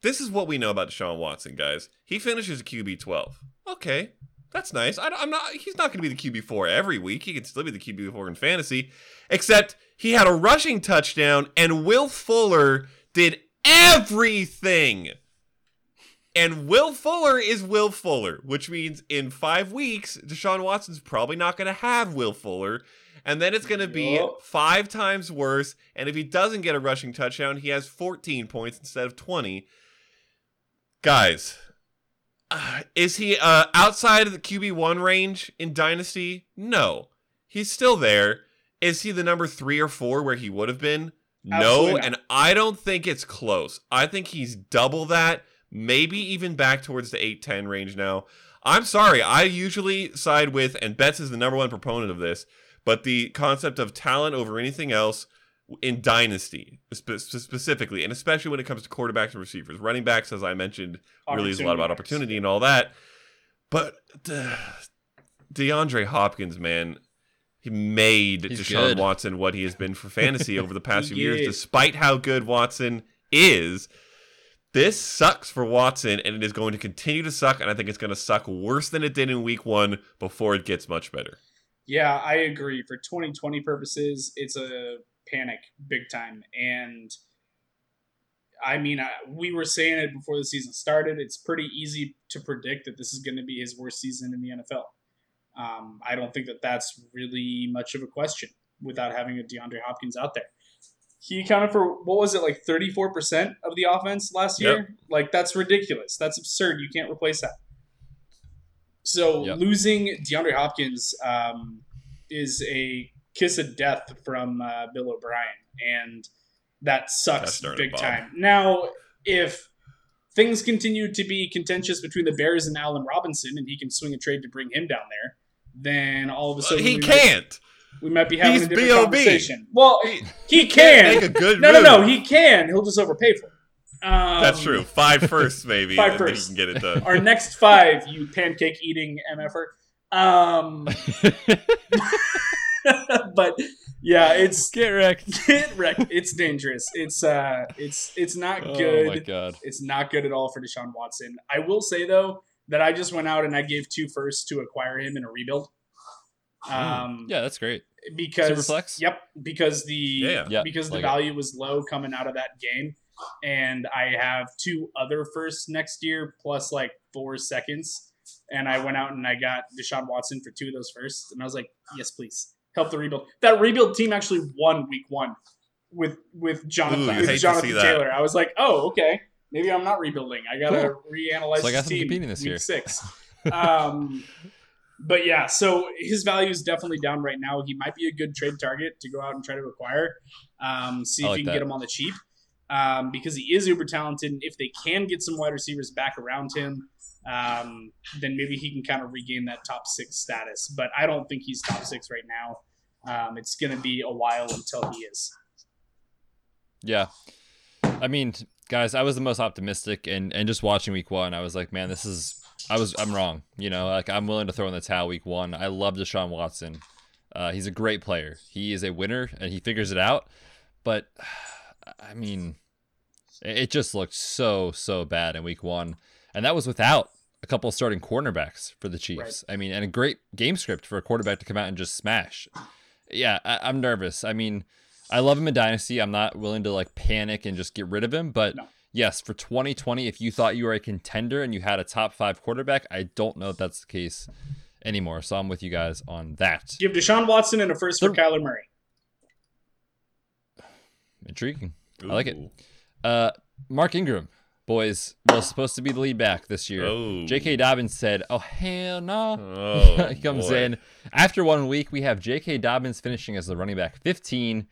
this is what we know about Deshaun Watson, guys. He finishes a QB twelve. Okay, that's nice. I, am not. He's not going to be the QB four every week. He can still be the QB four in fantasy, except he had a rushing touchdown, and Will Fuller did everything. And Will Fuller is Will Fuller, which means in five weeks, Deshaun Watson's probably not going to have Will Fuller. And then it's going to be Yup. five times worse. And if he doesn't get a rushing touchdown, he has 14 points instead of 20. Guys, uh, is he uh, outside of the QB1 range in Dynasty? No. He's still there. Is he the number three or four where he would have been? Absolutely no. And I don't think it's close. I think he's double that, maybe even back towards the 8 10 range now. I'm sorry. I usually side with, and Betz is the number one proponent of this, but the concept of talent over anything else in dynasty spe- specifically, and especially when it comes to quarterbacks and receivers, running backs, as I mentioned, really is a lot about opportunity and all that. But uh, DeAndre Hopkins, man, he made He's Deshaun good. Watson what he has been for fantasy over the past few years, is. despite how good Watson is. This sucks for Watson, and it is going to continue to suck, and I think it's going to suck worse than it did in week one before it gets much better. Yeah, I agree. For 2020 purposes, it's a panic big time. And I mean, I, we were saying it before the season started. It's pretty easy to predict that this is going to be his worst season in the NFL. Um, I don't think that that's really much of a question without having a DeAndre Hopkins out there. He accounted for what was it like 34% of the offense last Yep. year? Like that's ridiculous. That's absurd. You can't replace that. So Yep. losing DeAndre Hopkins um, is a kiss of death from uh, Bill O'Brien, and that sucks big time. Now, if things continue to be contentious between the Bears and Allen Robinson, and he can swing a trade to bring him down there, then all of a sudden he we can't. Might, we might be having He's a different B.O.B.. conversation. Well, He- he, can't can. make a good no, no, no. He can. He'll just overpay for it. Um, That's true. Five first, maybe, Five and then firsts. can get it done. Our next five, you pancake eating mf'er. Um, but yeah, it's Get wrecked. get wrecked. It's dangerous. It's uh, it's it's not Oh my good. god. it's not good at all for Deshaun Watson. I will say though that I just went out and I gave two firsts to acquire him in a rebuild. Um, Yeah, that's great. because Superflex? Yep, because the Yeah. Yeah, because the like it. value was low coming out of that game, and I have two other firsts next year plus like four seconds, and I went out and I got Deshaun Watson for two of those firsts, and I was like, yes, please help the rebuild. That rebuild team actually won week one with with Jonathan Ooh, with Jonathan see that. Taylor. I was like, oh okay, maybe I'm not rebuilding. I gotta Cool. reanalyze So I got some team competing this week year. six. Um, but yeah, so his value is definitely down right now. He might be a good trade target to go out and try to acquire. Um, see I if like you can that. get him on the cheap. Um, because he is uber talented. And if they can get some wide receivers back around him, um, then maybe he can kind of regain that top six status. But I don't think he's top six right now. Um, it's going to be a while until he is. Yeah. I mean, guys, I was the most optimistic and and just watching week 1, I was like, man, this is I was I'm wrong. You know, like I'm willing to throw in the towel week 1. I love Deshaun Watson. Uh, he's a great player. He is a winner and he figures it out. But I mean, it just looked so so bad in week 1. And that was without a couple starting cornerbacks for the Chiefs. I mean, and a great game script for a quarterback to come out and just smash. Yeah, I, I'm nervous. I mean, I love him in Dynasty. I'm not willing to like panic and just get rid of him. But No. yes, for 2020, if you thought you were a contender and you had a top five quarterback, I don't know if that's the case anymore. So I'm with you guys on that. Give Deshaun Watson and a first for The- Kyler Murray. Intriguing. I like it. Uh, Mark Ingram, boys, was supposed to be the lead back this year. Oh. J.K. Dobbins said, "Oh hell no." Oh, he comes boy. in after one week. We have J.K. Dobbins finishing as the running back 15.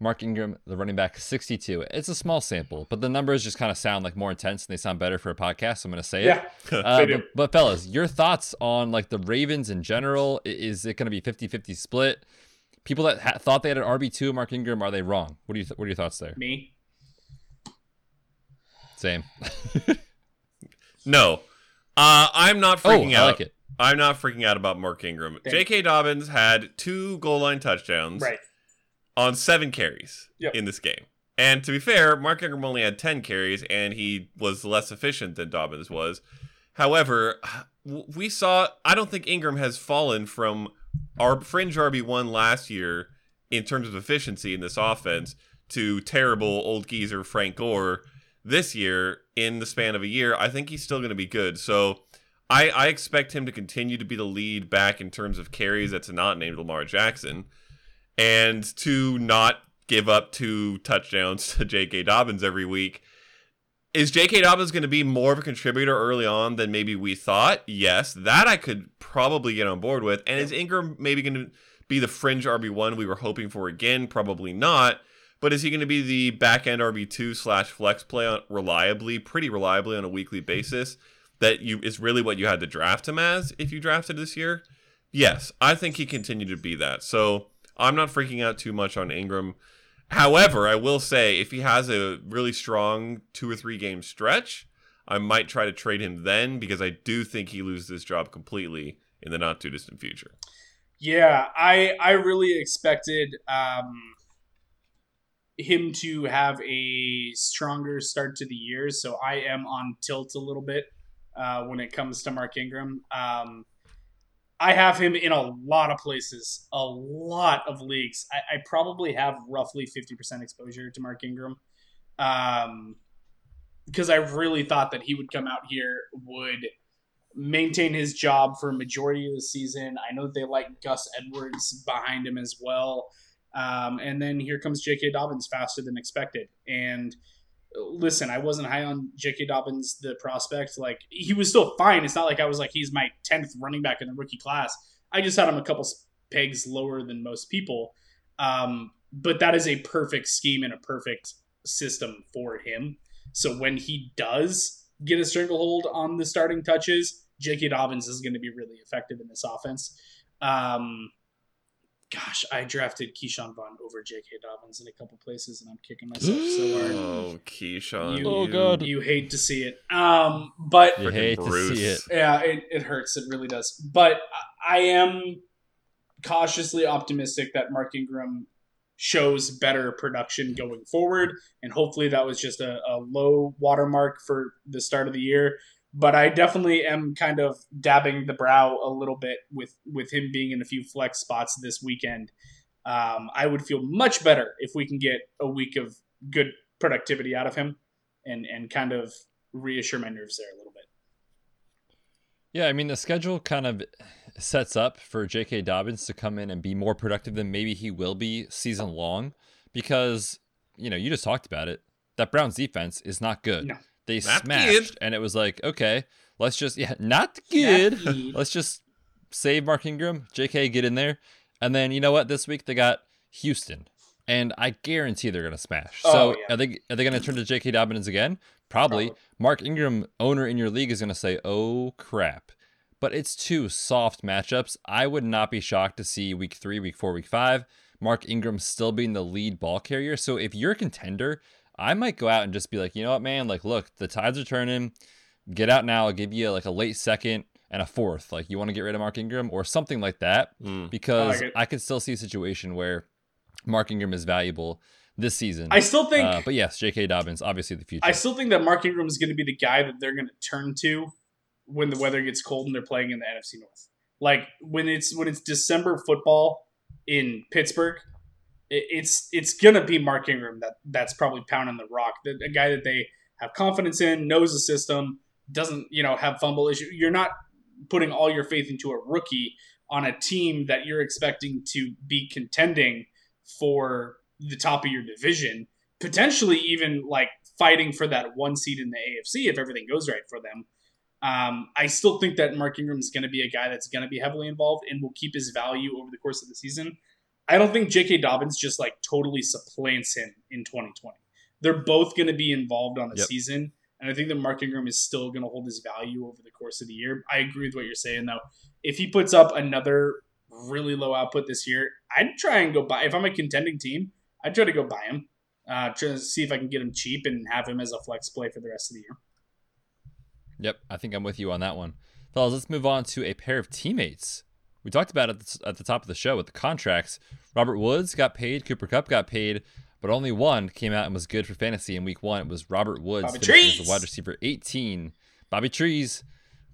Mark Ingram, the running back 62. It's a small sample, but the numbers just kind of sound like more intense and they sound better for a podcast. So I'm going to say Yeah, it. Uh, they do. but, but fellas, your thoughts on like the Ravens in general? Is it going to be 50-50 split? People that ha- thought they had an RB2 Mark Ingram, are they wrong? What do you th- what are your thoughts there? me. Same. No. Uh, I'm not oh, freaking I out. like it. I'm not freaking out about Mark Ingram. Thank J.K. Dobbins had two goal line touchdowns Right. on seven carries Yep. in this game. And to be fair, Mark Ingram only had 10 carries, and he was less efficient than Dobbins was. However, we saw, I don't think Ingram has fallen from our fringe RB1 last year in terms of efficiency in this offense to terrible old geezer Frank Gore this year in the span of a year. I think he's still going to be good. So I, I expect him to continue to be the lead back in terms of carries that's not named Lamar Jackson and to not give up two touchdowns to J.K. Dobbins every week. Is J.K. Dobbins going to be more of a contributor early on than maybe we thought? Yes, that I could probably get on board with. And is Ingram maybe going to be the fringe RB1 we were hoping for again? Probably not. But is he going to be the back end RB2 slash flex play on reliably, pretty reliably on a weekly mm-hmm. basis? That you is really what you had to draft him as if you drafted this year? Yes, I think he continued to be that. So I'm not freaking out too much on Ingram. However, I will say if he has a really strong two or three game stretch, I might try to trade him then because I do think he loses this job completely in the not too distant future. Yeah, I I really expected um, him to have a stronger start to the year, so I am on tilt a little bit uh, when it comes to Mark Ingram. Um, I have him in a lot of places, a lot of leagues. I, I probably have roughly fifty percent exposure to Mark Ingram. Um, because I really thought that he would come out here, would maintain his job for a majority of the season. I know that they like Gus Edwards behind him as well. Um, and then here comes J.K. Dobbins faster than expected. And listen, I wasn't high on J.K. Dobbins, the prospect. Like, he was still fine. It's not like I was like, he's my 10th running back in the rookie class. I just had him a couple pegs lower than most people. Um, but that is a perfect scheme and a perfect system for him. So when he does get a stranglehold on the starting touches, J.K. Dobbins is going to be really effective in this offense. Um, gosh, I drafted Ke'Shawn Vaughn over J.K. Dobbins in a couple places, and I'm kicking myself so hard. Oh, Ke'Shawn. You- Oh, God. You hate to see it, um, but You hate Bruce. to see it. yeah, it, it hurts. It really does. But I I am cautiously optimistic that Mark Ingram shows better production going forward. And hopefully that was just a, a low watermark for the start of the year. But I definitely am kind of dabbing the brow a little bit with, with him being in a few flex spots this weekend. Um, I would feel much better if we can get a week of good productivity out of him and, and kind of reassure my nerves there a little bit. Yeah, I mean the schedule kind of sets up for J.K. Dobbins to come in and be more productive than maybe he will be season long, because you know you just talked about it. That Browns defense is not good. No. They Not smashed, good. and it was like, okay, let's just yeah, not good. good. let's just save Mark Ingram, J.K. get in there, and then you know what? This week they got Houston, and I guarantee they're gonna smash. Oh, so yeah. are they are they gonna turn to J.K. Dobbins again? Probably. Probably. Mark Ingram, owner in your league, is gonna say, "Oh crap." But it's two soft matchups. I would not be shocked to see week three, week four, week five, Mark Ingram still being the lead ball carrier. So if you're a contender, I might go out and just be like, you know what, man? Like, look, the tides are turning. Get out now. I'll give you like a late second and a fourth. Like, you want to get rid of Mark Ingram or something like that Mm. because I like. I could still see a situation where Mark Ingram is valuable this season. I still think Uh, but yes, J.K. Dobbins, obviously the future. I still think that Mark Ingram is going to be the guy that they're going to turn to when the weather gets cold and they're playing in the NFC North. Like when it's when it's December football in Pittsburgh, it, it's it's to be Mark Ingram that that's probably pounding the rock. The, a guy that they have confidence in, knows the system, doesn't you know have fumble issue. You're not putting all your faith into a rookie on a team that you're expecting to be contending for the top of your division, potentially even like fighting for that one seed in the AFC if everything goes right for them. Um, I still think that Mark Ingram is going to be a guy that's going to be heavily involved and will keep his value over the course of the season. I don't think J.K. Dobbins just like totally supplants him in 2020. They're both going to be involved on the Yep. season, and I think that Mark Ingram is still going to hold his value over the course of the year. I agree with what you're saying though. If he puts up another really low output this year, I'd try and go buy. If I'm a contending team, I'd try to go buy him. Uh, try to see if I can get him cheap and have him as a flex play for the rest of the year. Yep, I think I'm with you on that one. Fellas, let's move on to a pair of teammates. We talked about it at the, at the top of the show with the contracts. Robert Woods got paid, Cooper Kupp got paid, but only one came out and was good for fantasy in week one. It was Robert Woods, Bobby Trees! the wide receiver 18. Bobby Trees,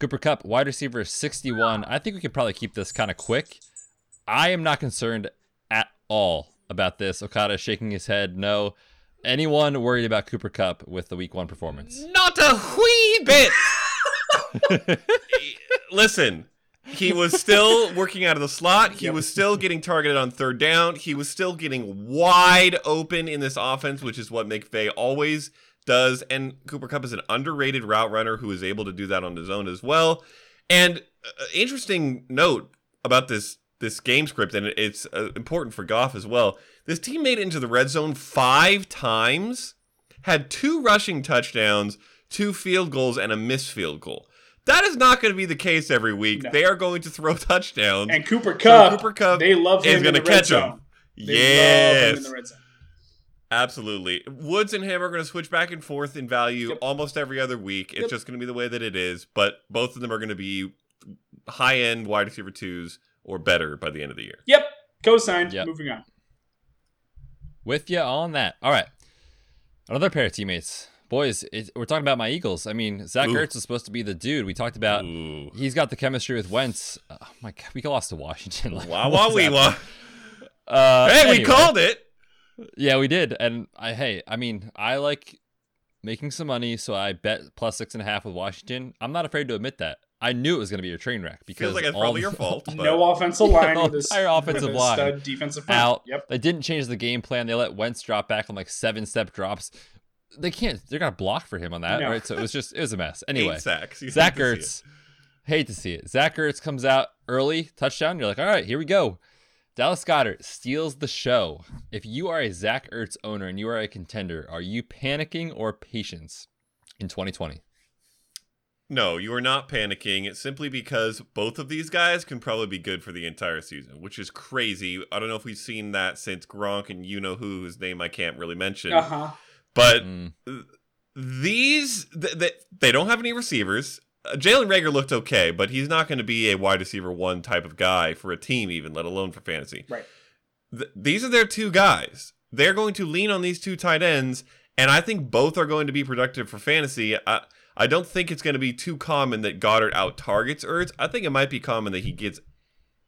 Cooper Kupp, wide receiver 61. I think we could probably keep this kind of quick. I am not concerned at all about this. Okada shaking his head. No. Anyone worried about Cooper Kupp with the week one performance? Not a wee bit. Listen, he was still working out of the slot. He was still getting targeted on third down. He was still getting wide open in this offense, which is what McVay always does. And Cooper Kupp is an underrated route runner who is able to do that on his own as well. And uh, interesting note about this this game script, and it's uh, important for Goff as well. This team made it into the red zone five times, had two rushing touchdowns, two field goals, and a missed field goal. That is not going to be the case every week. No. They are going to throw touchdowns. And Cooper So Kupp, Cooper Kupp they love him in gonna the red catch him. zone. They love him Yes. in the red zone. Absolutely. Woods and him are going to switch back and forth in value Yep. almost every other week. It's Yep. just going to be the way that it is. But both of them are going to be high end wide receiver twos or better by the end of the year. Yep. Co-signed. Yep. Moving on. With you on that. All right. Another pair of teammates. Boys, it, we're talking about my Eagles. I mean, Zach Ooh. Ertz is supposed to be the dude. We talked about Ooh. he's got the chemistry with Wentz. Oh my god, we lost to Washington. Like, Wow, wow, we that? wa- Uh, Hey, we called it. Yeah, we did. And I hey, I mean, I like making some money, so I bet plus six and a half with Washington. I'm not afraid to admit that. I knew it was going to be a train wreck because Feels like it's probably the- your fault. But No offensive line No, with his entire offensive line. stud defensive front. out. Yep. They didn't change the game plan. They let Wentz drop back on like seven step drops. They can't. They're gonna block for him on that, No. right? So it was just it was a mess. eight Anyway, sacks. You Zach hate to see it. Ertz, hate to see it. Zach Ertz comes out early, touchdown. You're like, all right, here we go. Dallas Goedert steals the show. If you are a Zach Ertz owner and you are a contender, are you panicking or patience in 2020? No, you are not panicking It's simply because both of these guys can probably be good for the entire season, which is crazy. I don't know if we've seen that since Gronk and you know who, whose name I can't really mention. Uh huh. But Mm. these, th- th- they don't have any receivers. Uh, Jalen Reagor looked okay, but he's not going to be a wide receiver one type of guy for a team, even let alone for fantasy. Right. Th- these are their two guys. They're going to lean on these two tight ends, and I think both are going to be productive for fantasy. I, I don't think it's going to be too common that Goedert out targets Ertz. I think it might be common that he gets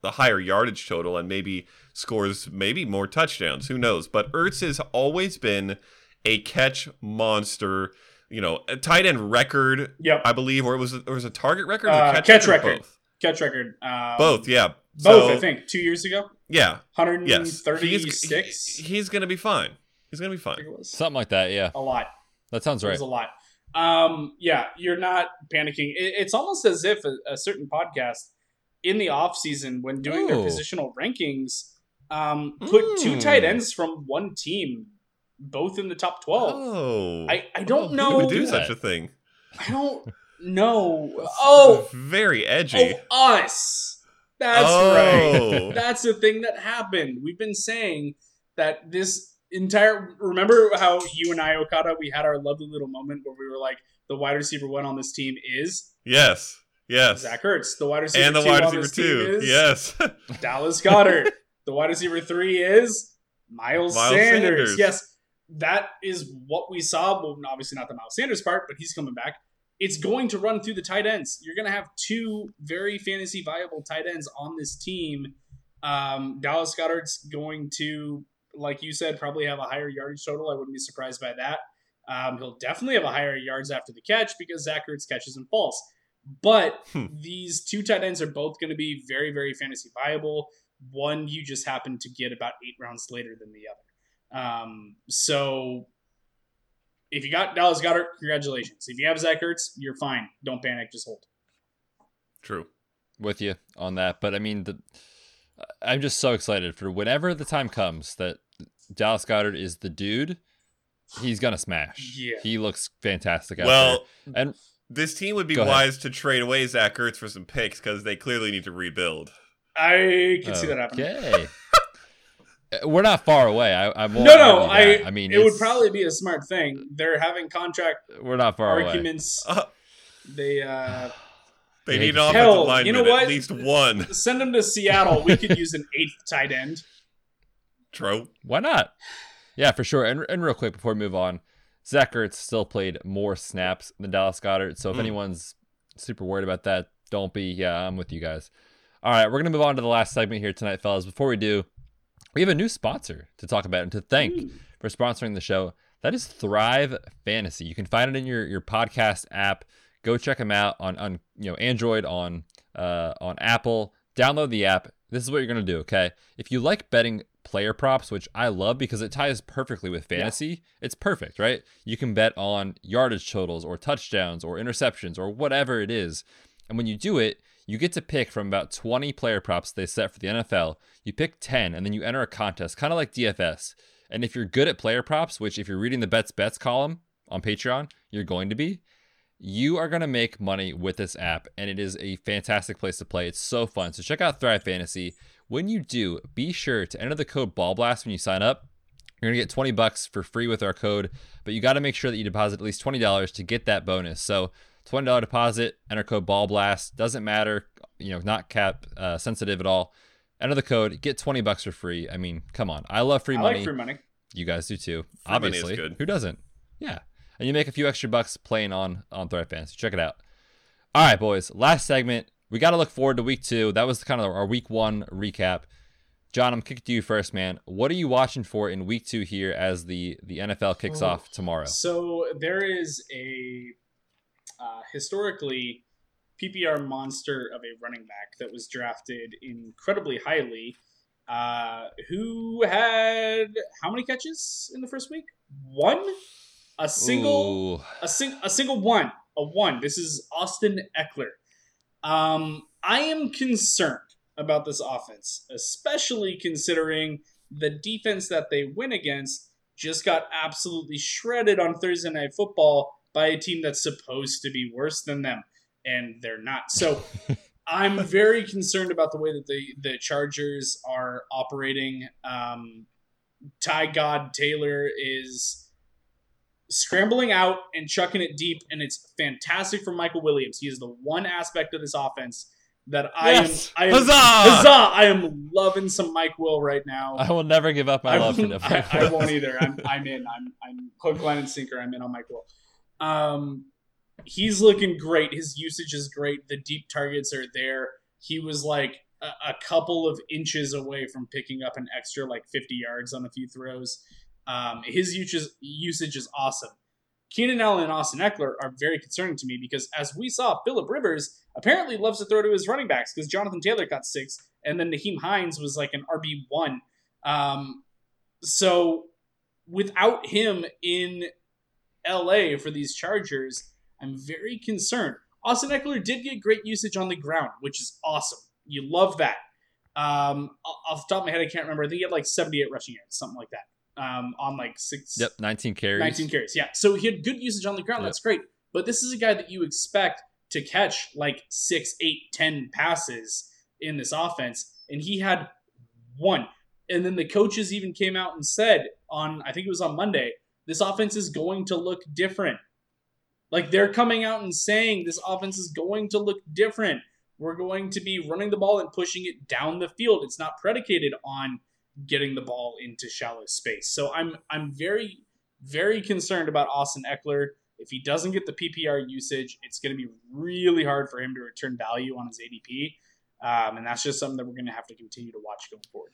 the higher yardage total and maybe scores maybe more touchdowns. Who knows? But Ertz has always been a catch monster. You know, a tight end record, Yep. I believe, or it was it was a target record, or Uh, catch, catch record, record. both. Catch record. Um, Both, yeah. Both, So, I think. Two years ago. Yeah, yes. 136. He's, he's going to be fine. He's going to be fine. think it was. Something like that. Yeah, A lot. that sounds It right. was a lot. Um, yeah, you're not panicking. It, it's almost as if a, a certain podcast in the off season, when doing their positional rankings, um, put two Mm. tight ends from one team, both in the top twelve. Oh, I- I don't Who know- would do such a thing. I don't know. Oh, very edgy. oh, us. That's Oh. right. That's the thing that happened. We've been saying that this entire. Remember how you and I, Okada, we had our lovely little moment where we were like, the wide receiver one on this team is Yes, yes. Zach Ertz. The wide receiver and the wide receiver this team too. is Yes. Dallas Goedert. the wide receiver three is Miles, Miles Sanders. Sanders. Yes, that is what we saw. Well, obviously not the Miles Sanders part, but he's coming back. It's going to run through the tight ends. You're going to have two very fantasy viable tight ends on this team. Um, Dallas Goedert's going to, like you said, probably have a higher yardage total. I wouldn't be surprised by that. Um, he'll definitely have a higher yards after the catch because Zach Ertz catches and falls. But Hmm. these two tight ends are both going to be very, very fantasy viable. One you just happen to get about eight rounds later than the other. Um, so if you got Dallas Goedert, congratulations. If you have Zach Ertz, you're fine. Don't panic, just hold. True. with you on that. But I mean, the, I'm just so excited for whenever the time comes that Dallas Goedert is the dude. He's gonna smash. Yeah. he looks fantastic out Well, there. And this team would be Go ahead. wise to trade away Zach Ertz for some picks because they clearly need to rebuild. I can see that happening. Okay. Uh, We're not far away. I, I won't No, no, I. I mean, it would probably be a smart thing. They're having contract we're not far away. arguments. Uh, They uh, they need an hell, offensive lineman, you know what? at least one. send them to Seattle. We could use an eighth tight end. True. Why not? Yeah, for sure. And, and real quick before we move on, Zach Ertz still played more snaps than Dallas Goedert. So if Mm. anyone's super worried about that, don't be. Yeah, I'm with you guys. All right, we're gonna move on to the last segment here tonight, fellas. Before we do, we have a new sponsor to talk about and to thank for sponsoring the show. That is Thrive Fantasy. You can find it in your your podcast app. Go check them out on on you know Android on uh, on Apple. Download the app. This is what you're gonna do. Okay, if you like betting player props, which I love because it ties perfectly with fantasy, it's perfect, right? You can bet on yardage totals or touchdowns or interceptions or whatever it is, and when you do it, you get to pick from about 20 player props they set for the NFL. You pick 10 and then you enter a contest, kind of like DFS. And if you're good at player props, which if you're reading the bets bets column on Patreon, you're going to be, you are going to make money with this app, and it is a fantastic place to play. It's so fun. So check out Thrive Fantasy. When you do, be sure to enter the code BALLBLAST when you sign up. You're going to get 20 bucks for free with our code, but you got to make sure that you deposit at least $20 to get that bonus. So $20 deposit, enter code Ball Blast. Doesn't matter, you know, not cap uh, sensitive at all. Enter the code, get 20 bucks for free. I mean, come on. I love free I money. like free money. You guys do too. Free money is obviously. good. Who doesn't? Yeah. And you make a few extra bucks playing on on Thrive Fantasy. Check it out. All right, boys. Last segment. We got to look forward to week two. That was kind of our week one recap. Jon, I'm kicking to you first, man. What are you watching for in week two here as the the NFL kicks Oh. off tomorrow? So there is a uh, historically PPR monster of a running back that was drafted incredibly highly. Uh, who had how many catches in the first week? One, a single, Ooh. a sing, a single one, a one. This is Austin Ekeler. Um, I am concerned about this offense, especially considering the defense that they win against just got absolutely shredded on Thursday Night Football by a team that's supposed to be worse than them, and they're not. So I'm very concerned about the way that the the Chargers are operating. Um, Tyrod Taylor is scrambling out and chucking it deep, and it's fantastic for Michael Williams. He is the one aspect of this offense that I Yes! am. I am Huzzah! Huzzah! I am loving some Mike Will right now. I will never give up my I love for won't- I, I won't either. I'm, I'm in. I'm, I'm hook, line, and sinker. I'm in on Mike Will. Um, he's looking great. His usage is great. The deep targets are there. He was like a, a couple of inches away from picking up an extra like 50 yards on a few throws. Um, his usage usage is awesome. Keenan Allen and Austin Ekeler are very concerning to me because, as we saw, Philip Rivers apparently loves to throw to his running backs because Jonathan Taylor got six, and then Nyheim Hines was like an RB one. Um, so without him in LA for these Chargers, I'm very concerned. Austin Ekeler did get great usage on the ground, which is awesome. You love that. Um, off the top of my head, I can't remember. I think he had like 78 rushing yards, something like that. Um, on like six, Yep, 19 carries. 19 carries. Yeah. So he had good usage on the ground. Yep. That's great. But this is a guy that you expect to catch like six, eight, ten passes in this offense. And he had one. And then the coaches even came out and said on, I think it was on Monday, this offense is going to look different. Like they're coming out and saying this offense is going to look different. We're going to be running the ball and pushing it down the field. It's not predicated on getting the ball into shallow space. So I'm I'm very very concerned about Austin Ekeler. If he doesn't get the PPR usage, it's going to be really hard for him to return value on his ADP. Um, and that's just something that we're going to have to continue to watch going forward.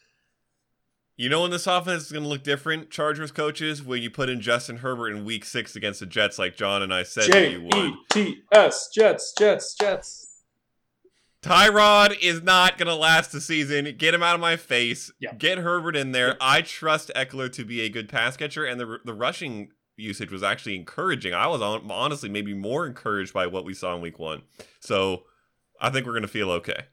You know when this offense is going to look different, Chargers coaches, when you put in Justin Herbert in Week Six against the Jets, like Jon and I said that J you would. E T S Jets Jets Jets. Tyrod is not going to last the season. Get him out of my face. Yeah. Get Herbert in there. Yeah. I trust Ekeler to be a good pass catcher, and the the rushing usage was actually encouraging. I was hon- honestly maybe more encouraged by what we saw in Week One. So I think we're going to feel okay.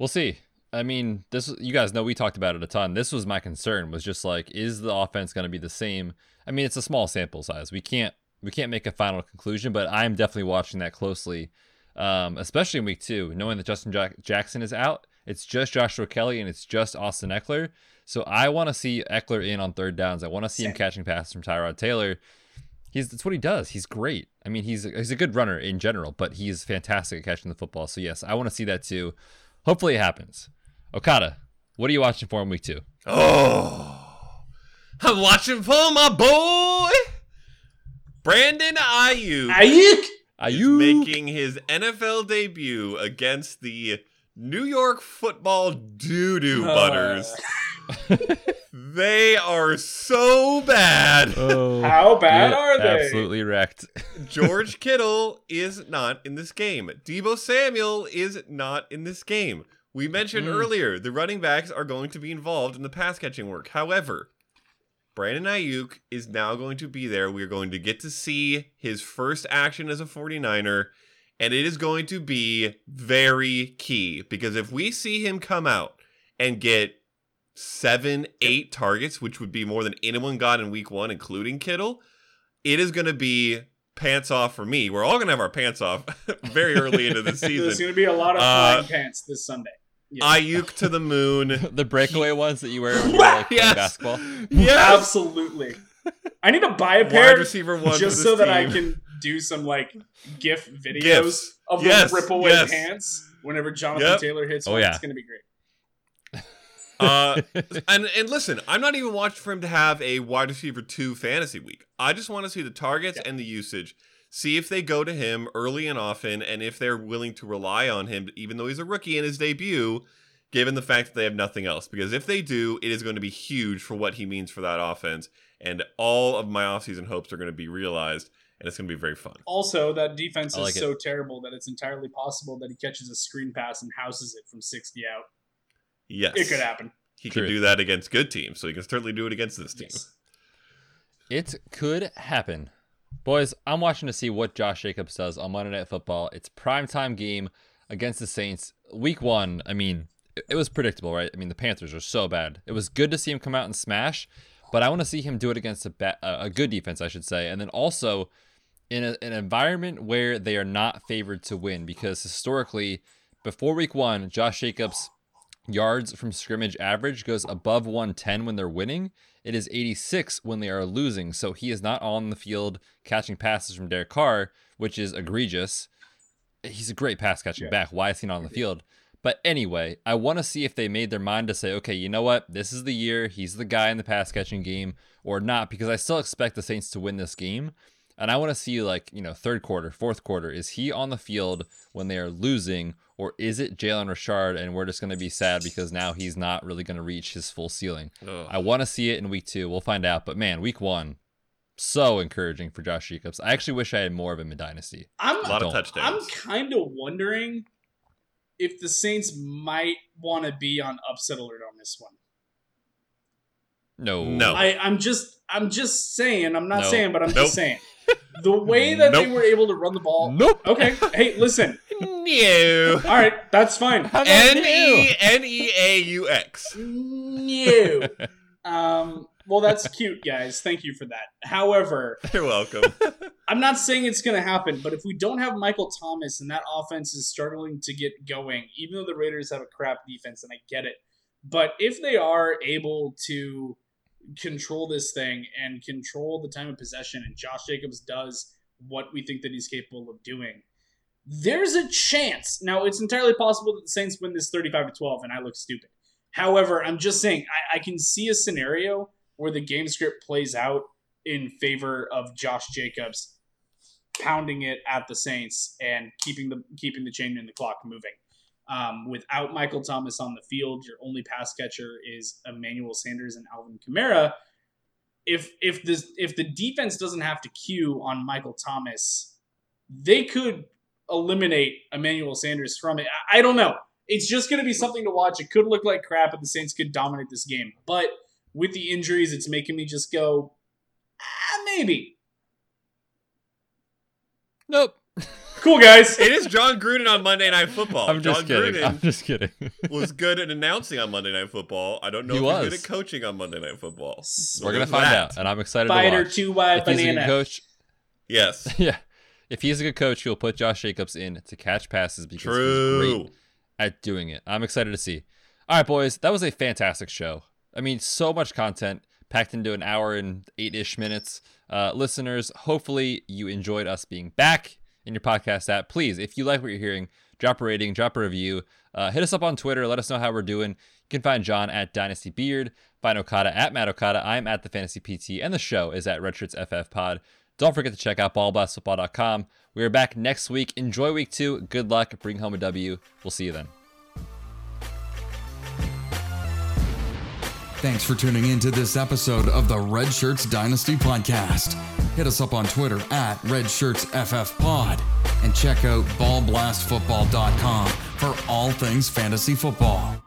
We'll see. I mean, this you guys know we talked about it a ton. This was my concern was just like is the offense going to be the same? I mean, it's a small sample size. We can't we can't make a final conclusion, but I'm definitely watching that closely. Um, especially in week 2, knowing that Justin Jack- Jackson is out. It's just Joshua Kelley and it's just Austin Ekeler. So I want to see Ekeler in on third downs. I want to see him catching passes from Tyrod Taylor. He's that's what he does. He's great. I mean, he's he's a good runner in general, but he's fantastic at catching the football. So yes, I want to see that too. Hopefully it happens. Okada, what are you watching for in week two? Oh, I'm watching for my boy Brandon Aiyuk. Aiyuk. Are is you making his NFL debut against the New York Football Doo Doo Uh. Butters. they are so bad. Oh, How bad get are they? Absolutely wrecked. George Kittle is not in this game. Deebo Samuel is not in this game. We mentioned Mm. earlier the running backs are going to be involved in the pass catching work. However, Brandon Aiyuk is now going to be there. We're going to get to see his first action as a 49er, and it is going to be very key because if we see him come out and get seven, eight targets, which would be more than anyone got in week one, including Kittle, it is going to be pants off for me. We're all gonna have our pants off very early into the season. There's going to be a lot of Uh, flying pants this Sunday. Yeah. Aiyuk to the moon. the breakaway ones that you wear when you're like Yes. basketball. Yes. Absolutely. I need to buy a pair Wide receiver one just so this that I can do some like GIF videos Gifs. of Yes, the ripaway yes. pants whenever Jonathan Yep. Taylor hits Oh, one. yeah. It's going to be great. Uh, and and listen, I'm not even watching for him to have a wide receiver two fantasy week. I just want to see the targets and the usage. See if they go to him early and often, and if they're willing to rely on him, even though he's a rookie in his debut, given the fact that they have nothing else. Because if they do, it is going to be huge for what he means for that offense, and all of my offseason hopes are going to be realized, and it's going to be very fun. Also, that defense I is it. so terrible that it's entirely possible that he catches a screen pass and houses it from 60 out. Yes, It could happen. He True. can do that against good teams, so he can certainly do it against this team. Yes. It could happen. Boys, I'm watching to see what Josh Jacobs does on Monday Night Football. It's primetime game against the Saints. Week one, I mean, it, was predictable, right? I mean, the Panthers are so bad. It was good to see him come out and smash, but I want to see him do it against a, ba- a good defense, I should say. And then also in a, an environment where they are not favored to win, because historically, before week one, Josh Jacobs' yards from scrimmage average goes above 110 when they're winning. It is 86 when they are losing. So he is not on the field catching passes from Derek Carr, which is egregious. He's a great pass catching Yeah. back. Why is he not on the field? But anyway, I want to see if they made their mind to say, okay, you know what? This is the year. He's the guy in the pass catching game or not, because I still expect the Saints to win this game. And I want to see, like, you know, third quarter, fourth quarter. Is he on the field when they are losing, or is it Jalen Richard and we're just going to be sad because now he's not really going to reach his full ceiling? Ugh. I want to see it in week two. We'll find out. But man, week one, so encouraging for Josh Jacobs. I actually wish I had more of him in Dynasty. I'm, a lot of Don't. I'm kind of wondering if the Saints might want to be on upset alert on this one. No. No. I, I'm just I'm just saying, I'm not No. saying, but I'm Nope. just saying. The way that they were able to run the ball. Nope. Okay, hey, listen. No. All right, that's fine. How about N you? E N E A U X. No. Um, well, that's cute, guys. Thank you for that. However, You're welcome. I'm not saying it's going to happen, but if we don't have Michael Thomas and that offense is struggling to get going, even though the Raiders have a crap defense, and I get it, but if they are able to control this thing and control the time of possession, and Josh Jacobs does what we think that he's capable of doing, there's a chance. Now, it's entirely possible that the Saints win this 35 to 12, and I look stupid. However, I'm just saying, I, I can see a scenario where the game script plays out in favor of Josh Jacobs pounding it at the Saints and keeping the keeping the chain and the clock moving. Um, without Michael Thomas on the field, your only pass catcher is Emmanuel Sanders and Alvin Kamara. If if this if the defense doesn't have to cue on Michael Thomas, they could eliminate Emmanuel Sanders from it. I, I don't know. It's just going to be something to watch. It could look like crap, but the Saints could dominate this game. But with the injuries, it's making me just go, ah, maybe. Nope. Cool, guys. it is Jon Gruden on Monday Night Football. I'm just Jon kidding. Gruden I'm just kidding. was good at announcing on Monday Night Football. I don't know He if was. he's good at coaching on Monday Night Football. We're gonna find that. out, and I'm excited Spider to watch. two white if he's a good banana. coach, Yes. yeah. If he's a good coach, he'll put Josh Jacobs in to catch passes because he's great at doing it. I'm excited to see. All right, boys, that was a fantastic show. I mean, so much content packed into an hour and eight ish minutes. Uh, listeners, hopefully you enjoyed us being back in your podcast app. Please, if you like what you're hearing, drop a rating, drop a review. Uh, hit us up on Twitter. Let us know how we're doing. You can find Jon at Dynasty Beard, find Okada at Matt Okada. I'm at the Fantasy PT, and the show is at Red Shirts FF Pod. Don't forget to check out ballblastfootball.com. We are back next week. Enjoy week two. Good luck. Bring home a W. We'll see you then. Thanks for tuning in to this episode of the Red Shirts Dynasty Podcast. Hit us up on Twitter at RedShirtsFFPod and check out ballblastfootball.com for all things fantasy football.